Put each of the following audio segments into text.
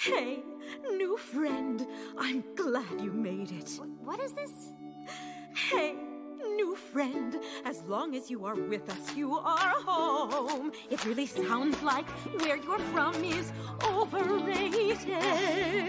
Hey, new friend. I'm glad you made it. What is this? Hey, new friend. As long as you are with us, you are home. It really sounds like where you're from is overrated.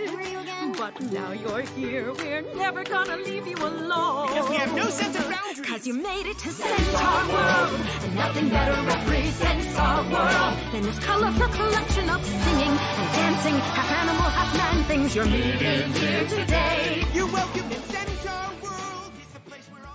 Who are you again? But now you're here, we're never gonna leave you alone. Because we have no sense of boundaries. Cause you made it to Centaur World, and nothing better represents our world than this colorful collection of singing and dancing, half animal, half man things you're meeting here today. You're welcome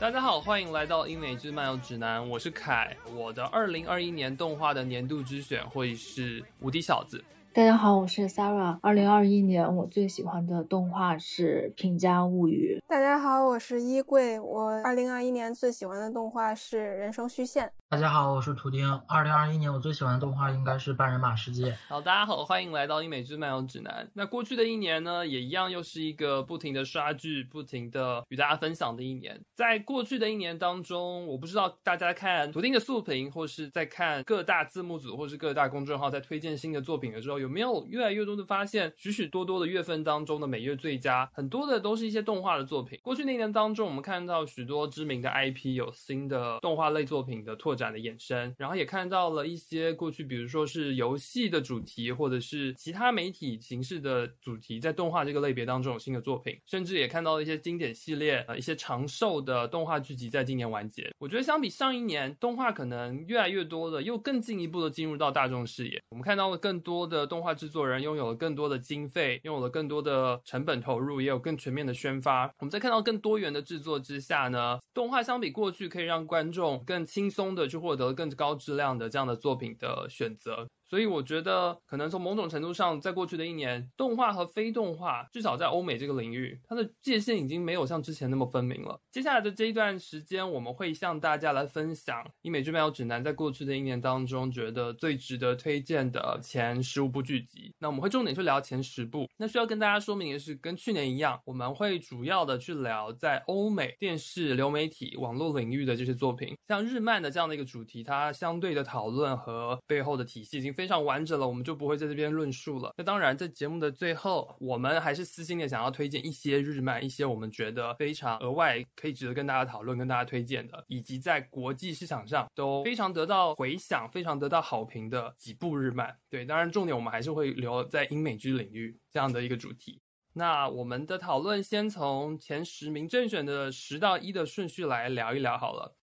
大家好，欢迎来到英美之漫游指南，我是凯。我的二零二一年动画的年度之选会是《无敌小子》。大家好，我是 Sarah。二零二一年我最喜欢的动画是《平家物语》。大家好，我是衣柜。我二零二一年最喜欢的动画是《人生虚线》。大家好，我是图丁。二零二一年我最喜欢的动画应该是《半人马世界》。好，大家好，欢迎来到英美之漫游指南。那过去的一年呢，也一样又是一个不停的刷剧、不停的与大家分享的一年。在过去的一年当中，我不知道大家看图丁的速评，或是在看各大字幕组或是各大公众号在推荐新的作品的时候，有没有越来越多的发现，许许多多的月份当中的每月最佳，很多的都是一些动画的作品。过去那一年当中，我们看到许多知名的 IP 有新的动画类作品的拓展的衍生，然后也看到了一些过去，比如说是游戏的主题，或者是其他媒体形式的主题，在动画这个类别当中有新的作品，甚至也看到了一些经典系列、呃一些长寿的动画剧集在今年完结。我觉得相比上一年，动画可能越来越多的，又更进一步的进入到大众视野。我们看到了更多的动画制作人拥有了更多的经费，拥有了更多的成本投入，也有更全面的宣发。我们在看到更多元的制作之下呢，动画相比过去可以让观众更轻松的去获得更高质量的这样的作品的选择。所以我觉得，可能从某种程度上，在过去的一年，动画和非动画，至少在欧美这个领域，它的界限已经没有像之前那么分明了。接下来的这一段时间，我们会向大家来分享《英美剧漫游指南》在过去的一年当中，觉得最值得推荐的前十五部剧集。那我们会重点去聊前十部。那需要跟大家说明的是，跟去年一样，我们会主要的去聊在欧美电视、流媒体、网络领域的这些作品，像日漫的这样的一个主题，它相对的讨论和背后的体系已经非非常完整了，我们就不会在这边论述了。那当然，在节目的最后，我们还是私心的想要推荐一些日漫，一些我们觉得非常额外可以值得跟大家讨论、跟大家推荐的，以及在国际市场上都非常得到回响、非常得到好评的几部日漫。对，当然重点我们还是会留在英美剧领域这样的一个主题。那我们的讨论先从前十名正选的十到一的顺序来聊一聊好了。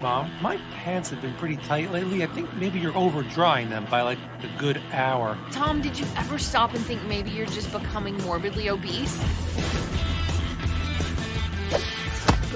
Mom, my pants have been pretty tight lately. I think maybe you're over drying them by like a good hour. Tom, did you ever stop and think maybe you're just becoming morbidly obese?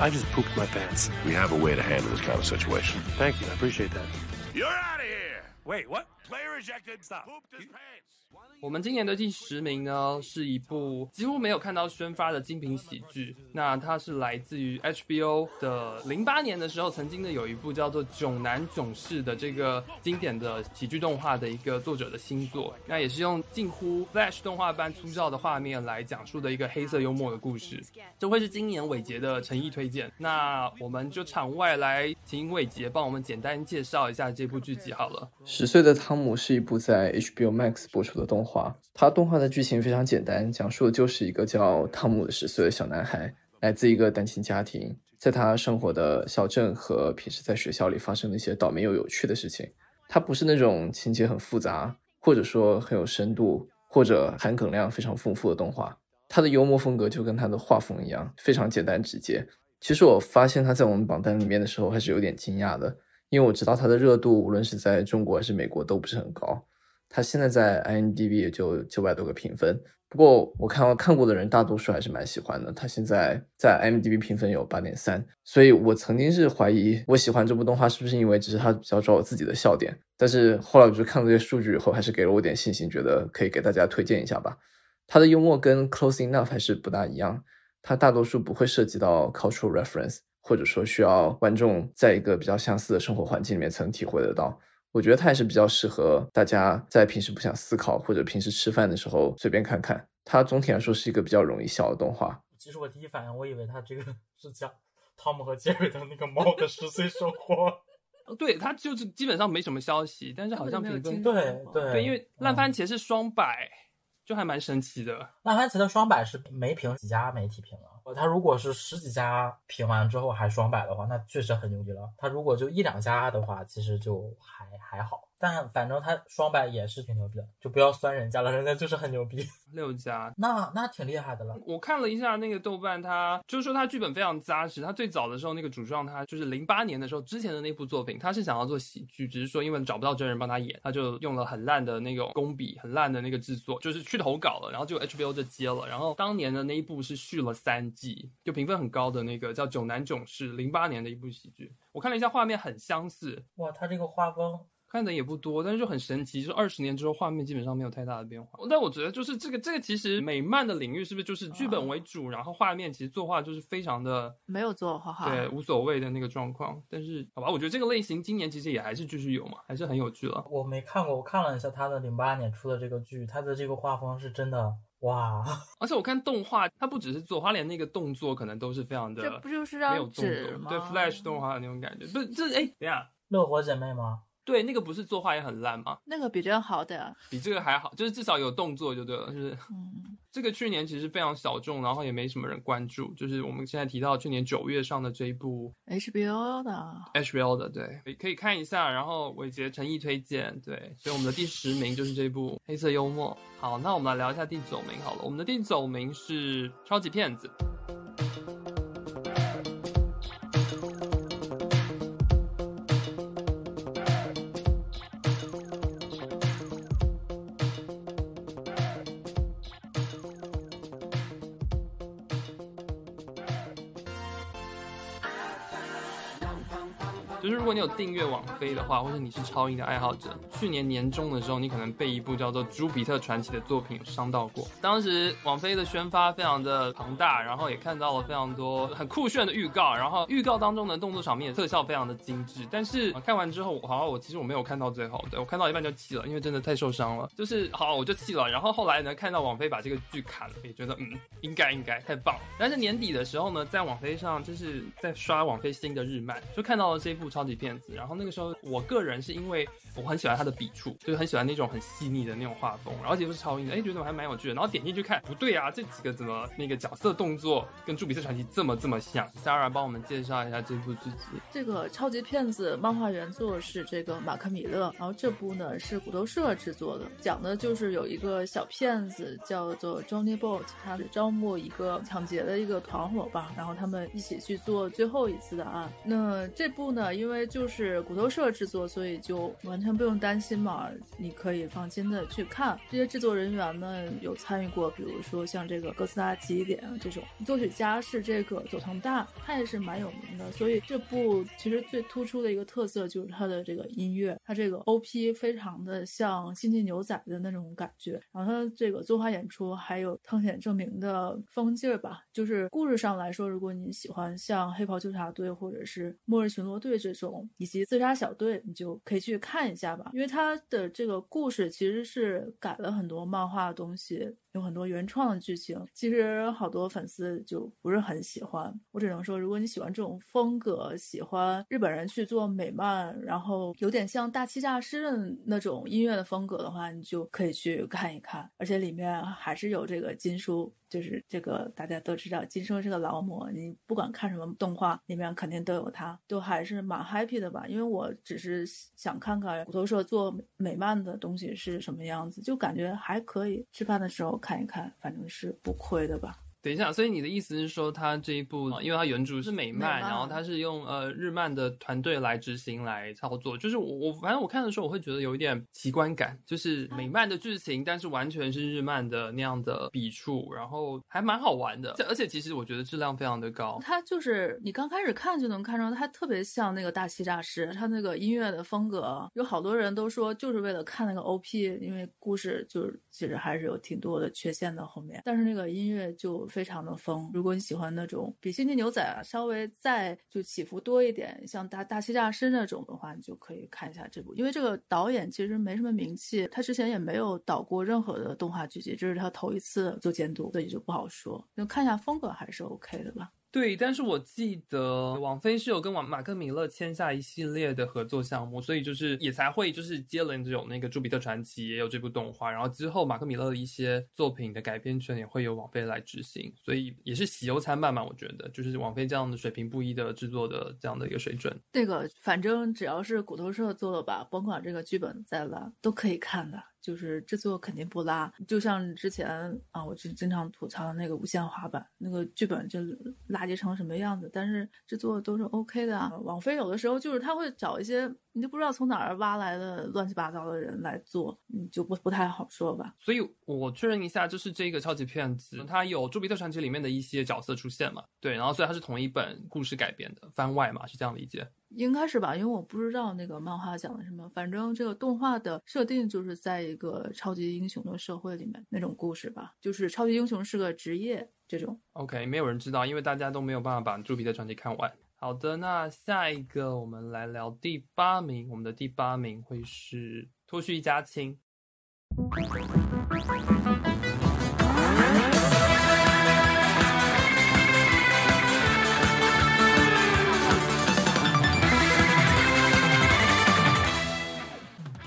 I just pooped my pants. We have a way to handle this kind of situation. Thank you. I appreciate that. You're out of here! Wait, what? Pooped his pants. 我们今年的第十名呢，是一部几乎没有看到宣发的精品喜剧。那它是来自于 HBO 的零八年的时候，曾经的有一部叫做《囧男囧事》的这个经典的喜剧动画的一个作者的新作。那也是用近乎 Flash 动画般粗糙的画面来讲述的一个黑色幽默的故事。这会是今年伟杰的诚意推荐。那我们就场外来请伟杰帮我们简单介绍一下这部剧集好了。十岁的汤姆是一部在 HBO Max 播出的动画，它动画的剧情非常简单，讲述的就是一个叫汤姆的十岁的小男孩，来自一个单亲家庭，在他生活的小镇和平时在学校里发生的一些倒霉又有趣的事情。它不是那种情节很复杂，或者说很有深度，或者含梗量非常丰富的动画。它的幽默风格就跟它的画风一样，非常简单直接。其实我发现它在我们榜单里面的时候，还是有点惊讶的。因为我知道它的热度无论是在中国还是美国都不是很高，它现在在 IMDB 也就九百多个评分。不过我看看过的人大多数还是蛮喜欢的，它现在在 IMDB 评分有八点三，所以我曾经是怀疑我喜欢这部动画是不是因为只是它比较找我自己的笑点，但是后来我就看了这些数据以后，还是给了我点信心，觉得可以给大家推荐一下吧。它的幽默跟 Close Enough 还是不大一样，它大多数不会涉及到 cultural reference。或者说需要观众在一个比较相似的生活环境里面才能体会得到。我觉得它还是比较适合大家在平时不想思考或者平时吃饭的时候随便看看。它总体来说是一个比较容易笑的动画。其实我第一反应，我以为它这个 是讲汤姆和杰瑞的那个猫的十岁生活。对，它就是基本上没什么消息，但是好像评分对对对，因为烂番茄是双百，就还蛮神奇的。烂番茄的双百是没评几家媒体评了，呃他如果是十几家评完之后还双百的话，那确实很牛逼了。他如果就一两家的话，其实就还还好。但反正他双百也是挺牛逼的，就不要酸人家了，人家就是很牛逼。六家，那那挺厉害的了。我看了一下那个豆瓣，他就是说他剧本非常扎实。他最早的时候那个主创，他就是零八年的时候之前的那部作品，他是想要做喜剧，只是说因为找不到真人帮他演，他就用了很烂的那种工笔，很烂的那个制作，就是去投稿了，然后就 HBO 就接了。然后当年的那一部是续了三季，就评分很高的那个叫《囧男囧事》，零八年的一部喜剧。我看了一下画面很相似，哇，他这个画风看的也不多，但是就很神奇，就二十年之后画面基本上没有太大的变化。但我觉得就是这个这个其实美漫的领域是不是就是剧本为主，然后画面其实作画就是非常的没有做画画，对无所谓的那个状况。但是好吧，我觉得这个类型今年其实也还是继续有嘛，还是很有趣了。我没看过，我看了一下他的零八年出的这个剧，他的这个画风是真的哇！而且我看动画，它不只是做，它连那个动作可能都是非常的，这不就是没有动作，对 Flash 动画的那种感觉。不是，这哎，等一下，乐活姐妹吗？对，那个不是作画也很烂吗？那个比较好的，比这个还好，就是至少有动作就对了。就是嗯，这个去年其实非常小众，然后也没什么人关注。就是我们现在提到去年九月上的这一部 HBO 的 HBO 的，对，可以看一下。然后伟杰诚意推荐，对，所以我们的第十名就是这部《黑色幽默》。好，那我们来聊一下第九名好了。我们的第九名是《超级骗子》。订阅网飞的话，或者你是超英的爱好者，去年年中的时候，你可能被一部叫做《朱比特传奇》的作品伤到过。当时网飞的宣发非常的庞大，然后也看到了非常多很酷炫的预告，然后预告当中的动作场面特效非常的精致。但是、看完之后，好像我其实我没有看到最后，对我看到一半就气了，因为真的太受伤了。就是好，我就气了。然后后来呢，看到网飞把这个剧砍了，也觉得嗯，应该应该太棒了。但是年底的时候呢，在网飞上就是在刷网飞新的日漫，就看到了这部超级片然后那个时候，我个人是因为我很喜欢他的笔触，就是很喜欢那种很细腻的那种画风，然后结果是超英的，哎，觉得还蛮有趣的。然后点进去看，不对啊，这几个怎么那个角色动作跟《朱比特传奇》这么这么像？Sarah 帮我们介绍一下这部剧集。这个超级骗子漫画原作是这个马克米勒，然后这部呢是骨头社制作的，讲的就是有一个小骗子叫做 Johnny Bolt，他是招募一个抢劫的一个团伙吧，然后他们一起去做最后一次的案。那这部呢，因为就是骨头社制作，所以就完全不用担心嘛，你可以放心的去看。这些制作人员呢有参与过，比如说像这个哥斯拉起点这种，作曲家是这个佐藤大，他也是蛮有名的，所以这部其实最突出的一个特色就是它的这个音乐，它这个 OP 非常的像《星际牛仔》的那种感觉，然后它这个作画演出还有汤显证明的风劲儿吧，就是故事上来说，如果你喜欢像黑袍纠察队或者是末日巡逻队这种，以及自杀小队，你就可以去看一下吧，因为他的这个故事其实是改了很多漫画的东西，有很多原创的剧情，其实好多粉丝就不是很喜欢。我只能说，如果你喜欢这种风格，喜欢日本人去做美漫，然后有点像大欺诈师的那种音乐的风格的话，你就可以去看一看。而且里面还是有这个金叔，就是这个大家都知道，金叔是个劳模，你不管看什么动画，里面肯定都有他，都还是蛮 happy 的吧。因为我只是想看看骨头社做美漫的东西是什么样子，就感觉还可以。吃饭的时候看一看，反正是不亏的吧。等一下，所以你的意思是说，他这一部，因为它原著是美漫，美漫。然后它是用呃日漫的团队来执行来操作，就是我我反正我看的时候，我会觉得有一点奇观感，就是美漫的剧情，但是完全是日漫的那样的笔触，然后还蛮好玩的，而且其实我觉得质量非常的高。它就是你刚开始看就能看出它特别像那个大欺诈师，它那个音乐的风格，有好多人都说就是为了看那个 OP，因为故事就是其实还是有挺多的缺陷的后面，但是那个音乐就非常的疯。如果你喜欢那种比《星际牛仔》啊稍微再就起伏多一点，像大大欺诈师那种的话，你就可以看一下这部，因为这个导演其实没什么名气，他之前也没有导过任何的动画剧集，这是他头一次做监督，所以就不好说。就看一下风格还是 OK 的吧。对，但是我记得王菲是有跟王马克米勒签下一系列的合作项目，所以就是也才会就是接了有那个《朱比特传奇》，也有这部动画，然后之后马克米勒的一些作品的改编权也会由王菲来执行，所以也是喜忧参半嘛。我觉得就是王菲这样的水平不一的制作的这样的一个水准。这个反正只要是骨头社做的吧，甭管这个剧本再烂，都可以看的。就是制作肯定不拉，就像之前啊，我就经常吐槽那个无限滑板，那个剧本就垃圾成什么样子，但是制作都是 OK 的啊。网飞有的时候就是他会找一些你都不知道从哪儿挖来的乱七八糟的人来做，你就不不太好说吧。所以我确认一下，就是这个超级骗子，它有《朱比特传奇》里面的一些角色出现嘛？对，然后所以它是同一本故事改编的番外嘛？是这样理解？应该是吧，因为我不知道那个漫画讲的什么，反正这个动画的设定就是在一个超级英雄的社会里面那种故事吧，就是超级英雄是个职业这种。OK，没有人知道，因为大家都没有办法把《朱皮的传奇》看完。好的，那下一个我们来聊第八名，我们的第八名会是脱序一家亲。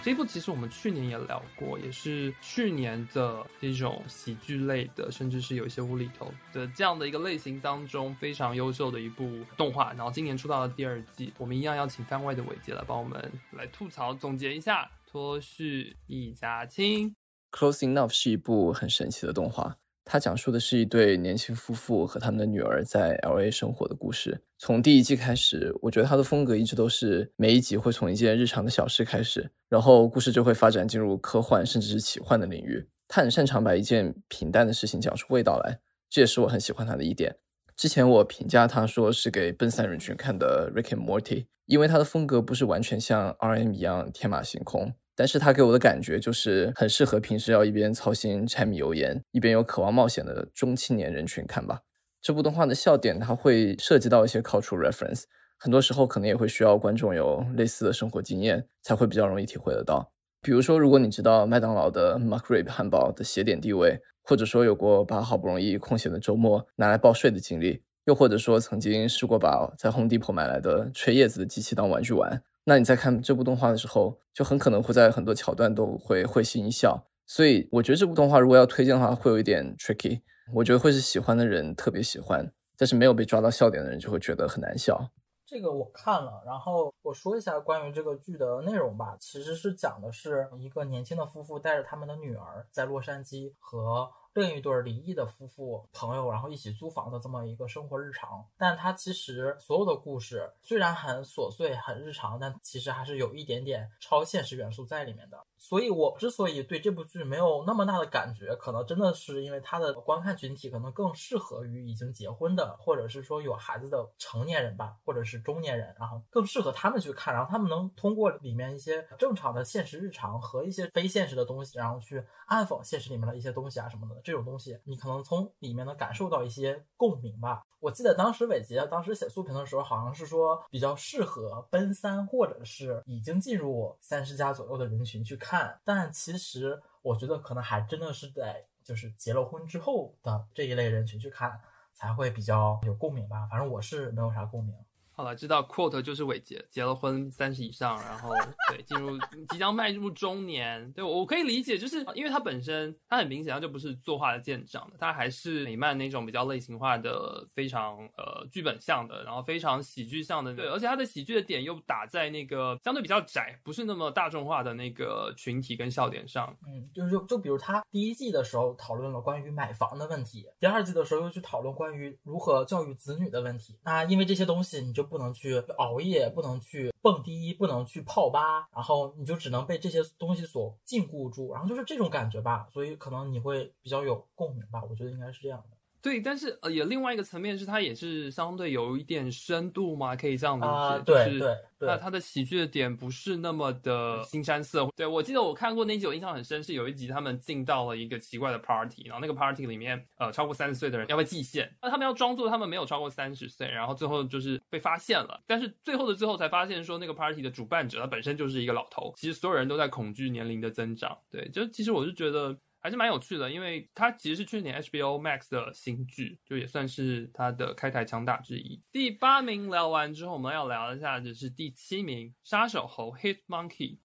这部其实我们去年也聊过，也是去年的这种喜剧类的，甚至是有一些无厘头的这样的一个类型当中非常优秀的一部动画。然后今年出到了第二季，我们一样要请番外的伟杰来帮我们来吐槽总结一下《脱序一家亲》。Close Enough 是一部很神奇的动画。它讲述的是一对年轻夫妇和他们的女儿在 L A 生活的故事。从第一季开始，我觉得它的风格一直都是每一集会从一件日常的小事开始，然后故事就会发展进入科幻甚至是奇幻的领域。他很擅长把一件平淡的事情讲出味道来，这也是我很喜欢他的一点。之前我评价他说是给奔三人群看的 Rick and Morty，因为他的风格不是完全像 R M 一样天马行空。但是他给我的感觉就是很适合平时要一边操心柴米油盐，一边有渴望冒险的中青年人群看吧。这部动画的笑点，它会涉及到一些 cultural reference，很多时候可能也会需要观众有类似的生活经验，才会比较容易体会得到。比如说，如果你知道麦当劳的 McRib 汉堡的鞋点地位，或者说有过把好不容易空闲的周末拿来报税的经历，又或者说曾经试过把在 Home Depot 买来的吹叶子的机器当玩具玩。那你在看这部动画的时候，就很可能会在很多桥段都会会心一笑。所以我觉得这部动画如果要推荐的话，会有一点 tricky。我觉得会是喜欢的人特别喜欢，但是没有被抓到笑点的人就会觉得很难笑。这个我看了，然后我说一下关于这个剧的内容吧。其实是讲的是一个年轻的夫妇带着他们的女儿在洛杉矶和。另一对离异的夫妇朋友，然后一起租房的这么一个生活日常，但它其实所有的故事虽然很琐碎、很日常，但其实还是有一点点超现实元素在里面的。所以我之所以对这部剧没有那么大的感觉，可能真的是因为它的观看群体可能更适合于已经结婚的，或者是说有孩子的成年人吧，或者是中年人，然后更适合他们去看，然后他们能通过里面一些正常的现实日常和一些非现实的东西，然后去暗讽现实里面的一些东西啊什么的。这种东西，你可能从里面能感受到一些共鸣吧。我记得当时伟杰当时写速评的时候，好像是说比较适合奔三或者是已经进入三十加左右的人群去看。但其实我觉得可能还真的是在就是结了婚之后的这一类人群去看才会比较有共鸣吧。反正我是没有啥共鸣。好了，知道 quote 就是伟杰结了婚三十以上，然后 对进入即将迈入中年，对我可以理解，就是因为他本身他很明显他就不是作画的舰长的，他还是美漫那种比较类型化的、非常呃剧本向的，然后非常喜剧向的，对，而且他的喜剧的点又打在那个相对比较窄，不是那么大众化的那个群体跟笑点上。嗯，就是就就比如他第一季的时候讨论了关于买房的问题，第二季的时候又去讨论关于如何教育子女的问题，那因为这些东西你就。不能去熬夜，不能去蹦迪，不能去泡吧，然后你就只能被这些东西所禁锢住，然后就是这种感觉吧，所以可能你会比较有共鸣吧，我觉得应该是这样的。对，但是呃，也另外一个层面是，它也是相对有一点深度嘛，可以这样理解。对对对。那它的喜剧的点不是那么的新山色。对我记得我看过那集，我印象很深，是有一集他们进到了一个奇怪的 party，然后那个 party 里面呃超过三十岁的人要被祭献，那他们要装作他们没有超过三十岁，然后最后就是被发现了，但是最后的最后才发现说那个 party 的主办者他本身就是一个老头，其实所有人都在恐惧年龄的增长。对，就其实我是觉得。还是蛮有趣的，因为它其实是去年 HBO Max 的新剧，就也算是它的开台强大之一。第八名聊完之后，我们要聊一下就是第七名《杀手猴 Hit Monkey》。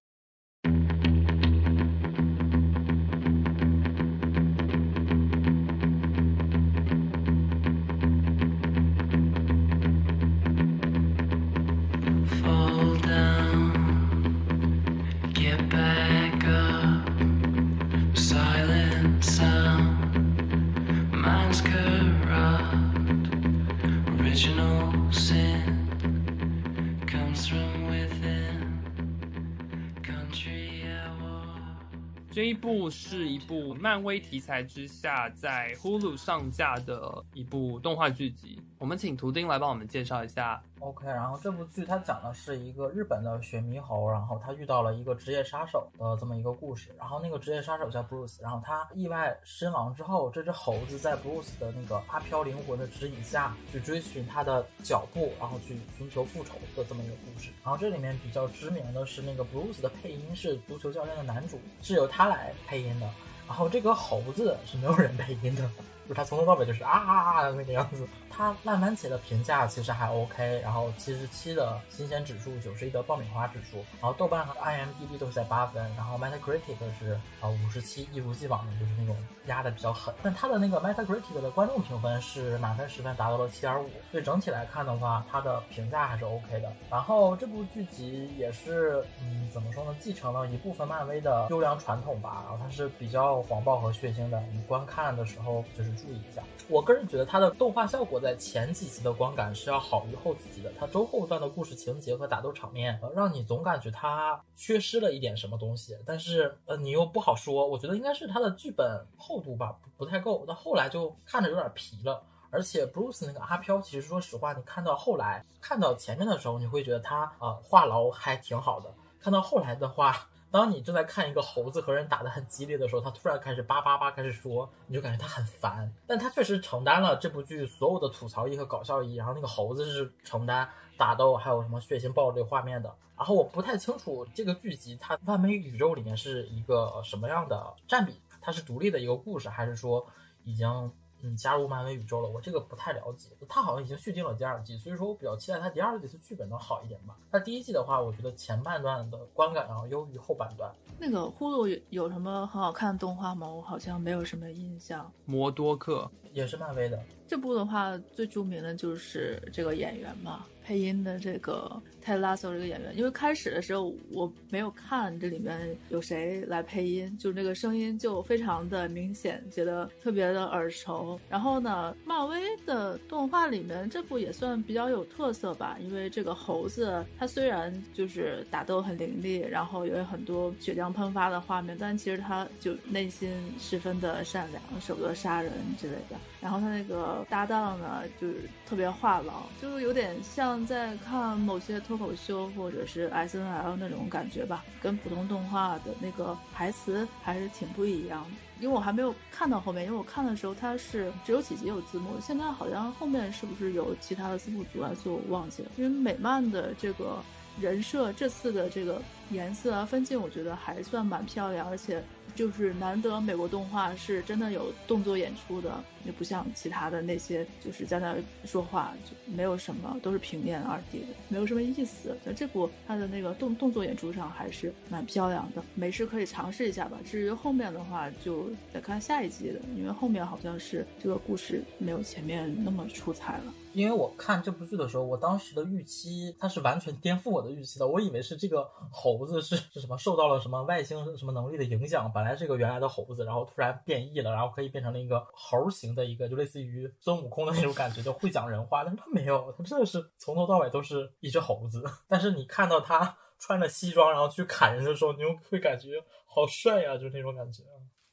这一部是一部漫威题材之下在 Hulu 上架的一部动画剧集。我们请图丁来帮我们介绍一下 OK，然后这部剧它讲的是一个日本的雪猕猴，然后他遇到了一个职业杀手的这么一个故事。然后那个职业杀手叫 Bruce，然后他意外身亡之后，这只猴子在 Bruce 的那个阿飘灵魂的指引下去追寻他的脚步，然后去寻求复仇的这么一个故事。然后这里面比较知名的是那个 Bruce 的配音是足球教练的男主，是由他来配音的。然后这个猴子是没有人配音的，就是他从头到尾就是啊啊啊那个样子。他烂番茄的评价其实还 OK，然后七十七的新鲜指数，九十一的爆米花指数，然后豆瓣和 IMDB 都是在八分，然后 Metacritic 是啊五十七，一如既往的就是那种压的比较狠。但他的那个 Metacritic 的观众评分是满分十分达到了七点五，所以整体来看的话，它的评价还是 OK 的。然后这部剧集也是嗯怎么说呢，继承了一部分漫威的优良传统吧，然后它是比较黄暴和血腥的，你观看的时候就是注意一下。我个人觉得它的动画效果在前几集的观感是要好于后几集的，它中后段的故事情节和打斗场面，呃，让你总感觉它缺失了一点什么东西，但是呃，你又不好说。我觉得应该是它的剧本厚度吧，不不太够，到后来就看着有点皮了。而且 Bruce 那个阿飘，其实说实话，你看到后来看到前面的时候，你会觉得他呃话痨还挺好的，看到后来的话。当你正在看一个猴子和人打得很激烈的时候，他突然开始叭叭叭开始说，你就感觉他很烦。但他确实承担了这部剧所有的吐槽意和搞笑意，然后那个猴子是承担打斗还有什么血腥暴力画面的。然后我不太清楚这个剧集它漫威宇宙里面是一个什么样的占比，它是独立的一个故事，还是说已经嗯加入漫威宇宙了？我这个不太了解。他好像已经续订了第二季，所以说我比较期待他第二季的剧本能好一点吧。那第一季的话，我觉得前半段的观感要优于后半段。那个呼噜有有什么很好看的动画吗？我好像没有什么印象。摩多克也是漫威的。这部的话，最著名的就是这个演员嘛，配音的这个泰拉索这个演员。因为开始的时候我没有看这里面有谁来配音，就那个声音就非常的明显，觉得特别的耳熟。然后呢，漫威的动画里面这部也算比较有特色吧，因为这个猴子它虽然就是打斗很凌厉，然后有很多血浆喷发的画面，但其实它就内心十分的善良，舍不得杀人之类的。然后他那个搭档呢，就是特别话痨，就是有点像在看某些脱口秀或者是 S N L 那种感觉吧，跟普通动画的那个台词还是挺不一样的。因为我还没有看到后面，因为我看的时候它是只有几集有字幕，现在好像后面是不是有其他的字幕组来做，我忘记了。因为美漫的这个人设这次的这个颜色啊分镜，我觉得还算蛮漂亮，而且。就是难得美国动画是真的有动作演出的，也不像其他的那些就是在那说话就没有什么，都是平面二 D 的，没有什么意思。那这部它的那个动动作演出上还是蛮漂亮的，没事可以尝试一下吧。至于后面的话，就得看下一集的，因为后面好像是这个故事没有前面那么出彩了。因为我看这部剧的时候，我当时的预期它是完全颠覆我的预期的。我以为是这个猴子是是什么受到了什么外星什么能力的影响，本来是个原来的猴子，然后突然变异了，然后可以变成了一个猴形的一个，就类似于孙悟空的那种感觉，就会讲人话。但是他没有，他真的是从头到尾都是一只猴子。但是你看到他穿着西装然后去砍人的时候，你又会感觉好帅呀、啊，就那种感觉。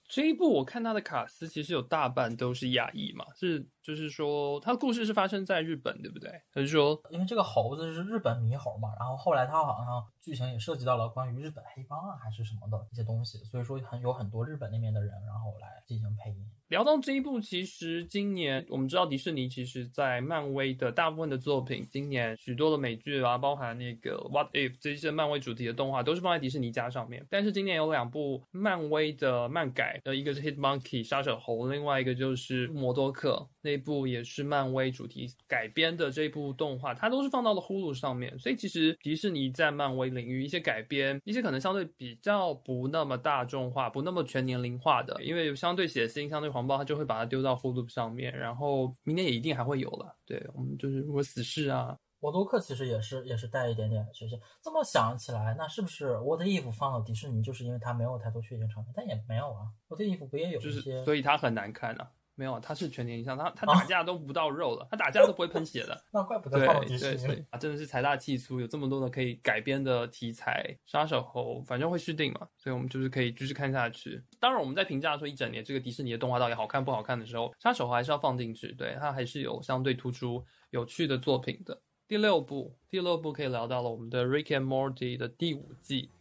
这一部我看他的卡斯其实有大半都是亚裔嘛，是就是说它的故事是发生在日本，对不对？还是说因为这个猴子是日本猕猴嘛，然后后来它好像剧情也涉及到了关于日本黑帮啊还是什么的一些东西，所以说很有很多日本那边的人，然后来进行配音。聊到这一部，其实今年我们知道迪士尼其实在漫威的大部分的作品，今年许多的美剧啊，包含那个 What If 这些漫威主题的动画，都是放在迪士尼家上面。但是今年有两部漫威的漫改，呃，一个是 Hit Monkey 杀手猴，另外一个就是摩多克那一部也是漫威主题改编的这部动画，它都是放到了 Hulu 上面。所以其实迪士尼在漫威领域一些改编，一些可能相对比较不那么大众化、不那么全年龄化的，因为相对血腥、相对黄暴，它就会把它丢到 Hulu 上面。然后明年也一定还会有了。对我们就是如果死侍啊。我多克其实也是也是带一点点血腥。这么想起来，那是不是 What If 放到迪士尼，就是因为它没有太多血腥场面？但也没有啊，What If 不也有一些？就是所以它很难看啊。没有，他是全年以上，他他打架都不到肉了，他打架都不会喷血的。那怪不得放到迪士尼对对啊，真的是财大气粗，有这么多的可以改编的题材。杀手猴反正会续订嘛，所以我们就是可以继续看下去。当然，我们在评价说一整年这个迪士尼的动画到底好看不好看的时候，杀手猴还是要放进去，对它还是有相对突出有趣的作品的。第六部，第六部可以聊到了我们的《Rick and Morty》的第五季。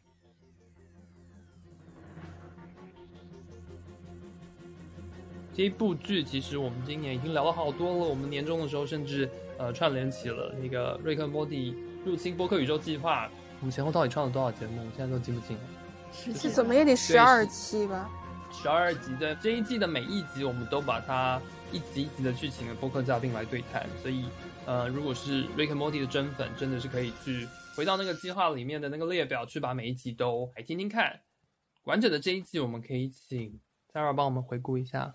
这一部剧其实我们今年已经聊了好多了。我们年终的时候甚至呃串联起了那个《瑞克·莫蒂入侵播客宇宙计划》。我们前后到底串了多少节目？我现在都记不清了。这怎么也得十二期吧？十二集的这一季的每一集，我们都把它一集一集的去请了播客嘉宾来对谈。所以呃，如果是《瑞克·莫蒂》的真粉，真的是可以去回到那个计划里面的那个列表，去把每一集都来听听看。完整的这一季，我们可以请 Sarah 帮我们回顾一下。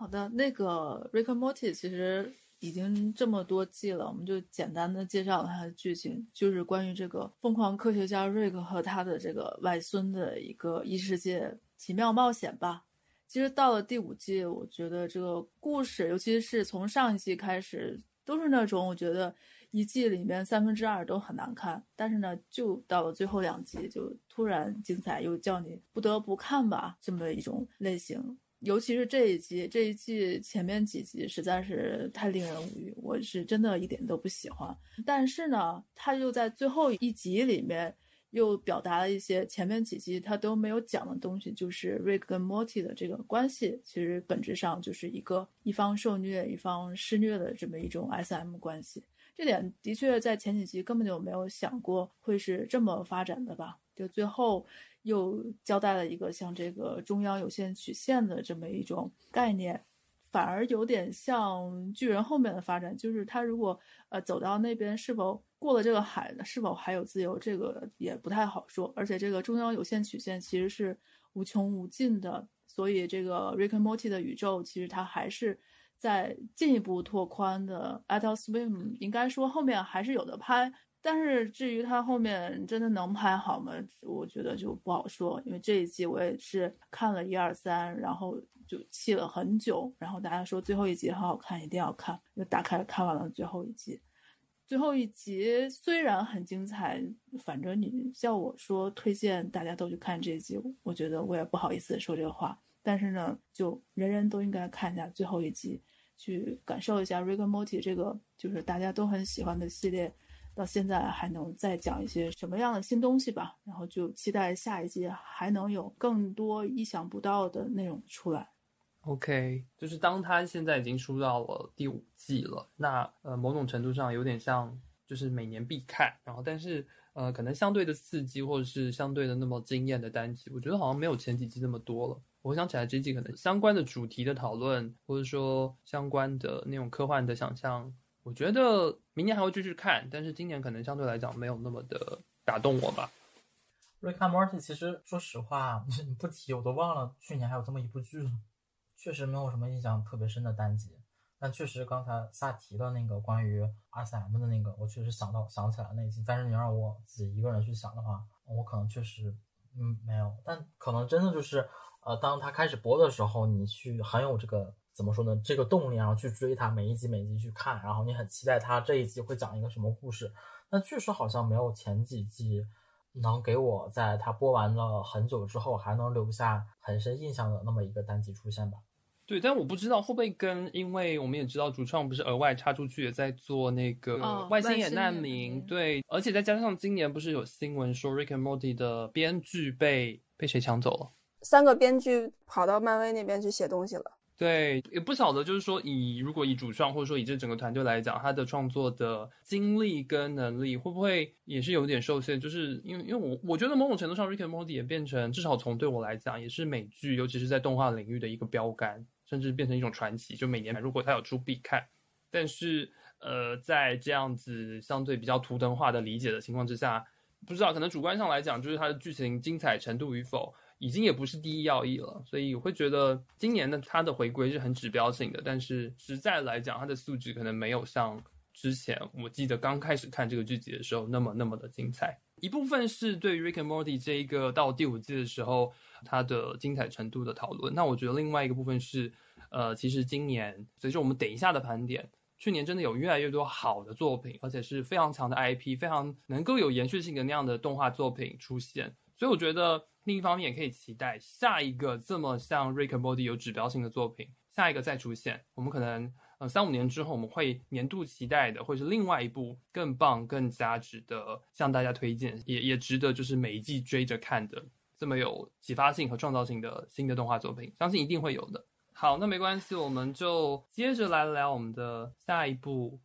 好的，那个《Rick and Morty》其实已经这么多季了，我们就简单的介绍了它的剧情，就是关于这个疯狂科学家瑞克和他的这个外孙的一个异世界奇妙冒险吧。其实到了第五季，我觉得这个故事，尤其是从上一季开始，都是那种我觉得一季里面三分之二都很难看，但是呢，就到了最后两集，就突然精彩，又叫你不得不看吧，这么一种类型。尤其是这一季，这一季前面几集实在是太令人无语，我是真的一点都不喜欢。但是呢，他又在最后一集里面又表达了一些前面几集他都没有讲的东西，就是瑞克跟莫蒂的这个关系，其实本质上就是一个一方受虐、一方施虐的这么一种 S.M 关系。这点的确在前几集根本就没有想过会是这么发展的吧？就最后。又交代了一个像这个中央有线曲线的这么一种概念，反而有点像巨人后面的发展，就是他如果呃走到那边，是否过了这个海？是否还有自由？这个也不太好说。而且这个中央有线曲线其实是无穷无尽的，所以这个 Rick and Morty 的宇宙其实它还是在进一步拓宽的。Adult Swim 应该说后面还是有的拍。但是至于它后面真的能拍好吗？我觉得就不好说，因为这一季我也是看了一二三，然后就气了很久。然后大家说最后一集很好看，一定要看，就打开看完了最后一集。最后一集虽然很精彩，反正你叫我说推荐大家都去看这一集，我觉得我也不好意思说这个话。但是呢，就人人都应该看一下最后一集，去感受一下《Rick and Morty》这个就是大家都很喜欢的系列。到现在还能再讲一些什么样的新东西吧，然后就期待下一季还能有更多意想不到的内容出来。OK，就是当他现在已经出到了第五季了，那呃某种程度上有点像就是每年必看，然后但是呃可能相对的刺激或者是相对的那么惊艳的单集，我觉得好像没有前几季那么多了。我想起来这季可能相关的主题的讨论，或者说相关的那种科幻的想象。我觉得明年还会继续看，但是今年可能相对来讲没有那么的打动我吧。瑞克·莫蒂其实说实话，你不提我都忘了去年还有这么一部剧了。确实没有什么印象特别深的单集，但确实刚才萨提的那个关于 S.M 的那个，我确实想到想起来那集。但是你让我自己一个人去想的话，我可能确实嗯没有。但可能真的就是呃，当他开始播的时候，你去很有这个。怎么说呢？这个动力，然后去追他，每一集每一集去看，然后你很期待他这一集会讲一个什么故事。那确实好像没有前几季能给我在他播完了很久之后还能留下很深印象的那么一个单集出现吧。对，但我不知道会不会跟，因为我们也知道主创不是额外插出去也在做那个哦外星外星人眼难民，对，而且再加上今年不是有新闻说 Rick and Morty 的编剧被被谁抢走了？三个编剧跑到漫威那边去写东西了。对，也不晓得，就是说以如果以主创或者说以这整个团队来讲，他的创作的精力跟能力会不会也是有点受限？就是因为因为我我觉得某种程度上，Rick and Morty 也变成至少从对我来讲，也是美剧，尤其是在动画领域的一个标杆，甚至变成一种传奇。就每年如果它有出必看，但是呃，在这样子相对比较图腾化的理解的情况之下，不知道可能主观上来讲，就是它的剧情精彩程度与否。已经也不是第一要义了，所以我会觉得今年的它的回归是很指标性的，但是实在来讲，它的素质可能没有像之前我记得刚开始看这个剧集的时候那么那么的精彩。一部分是对于 Rick and Morty 这一个到第五季的时候它的精彩程度的讨论，那我觉得另外一个部分是，呃，其实今年随着我们等一下的盘点，去年真的有越来越多好的作品，而且是非常强的 IP，非常能够有延续性的那样的动画作品出现，所以我觉得。另一方面，也可以期待下一个这么像 Rick and Morty 有指标性的作品，下一个再出现，我们可能呃三五年之后，我们会年度期待的，会是另外一部更棒、更加值得向大家推荐，也也值得就是每一季追着看的这么有启发性和创造性的新的动画作品，相信一定会有的。好，那没关系，我们就接着来聊我们的下一部。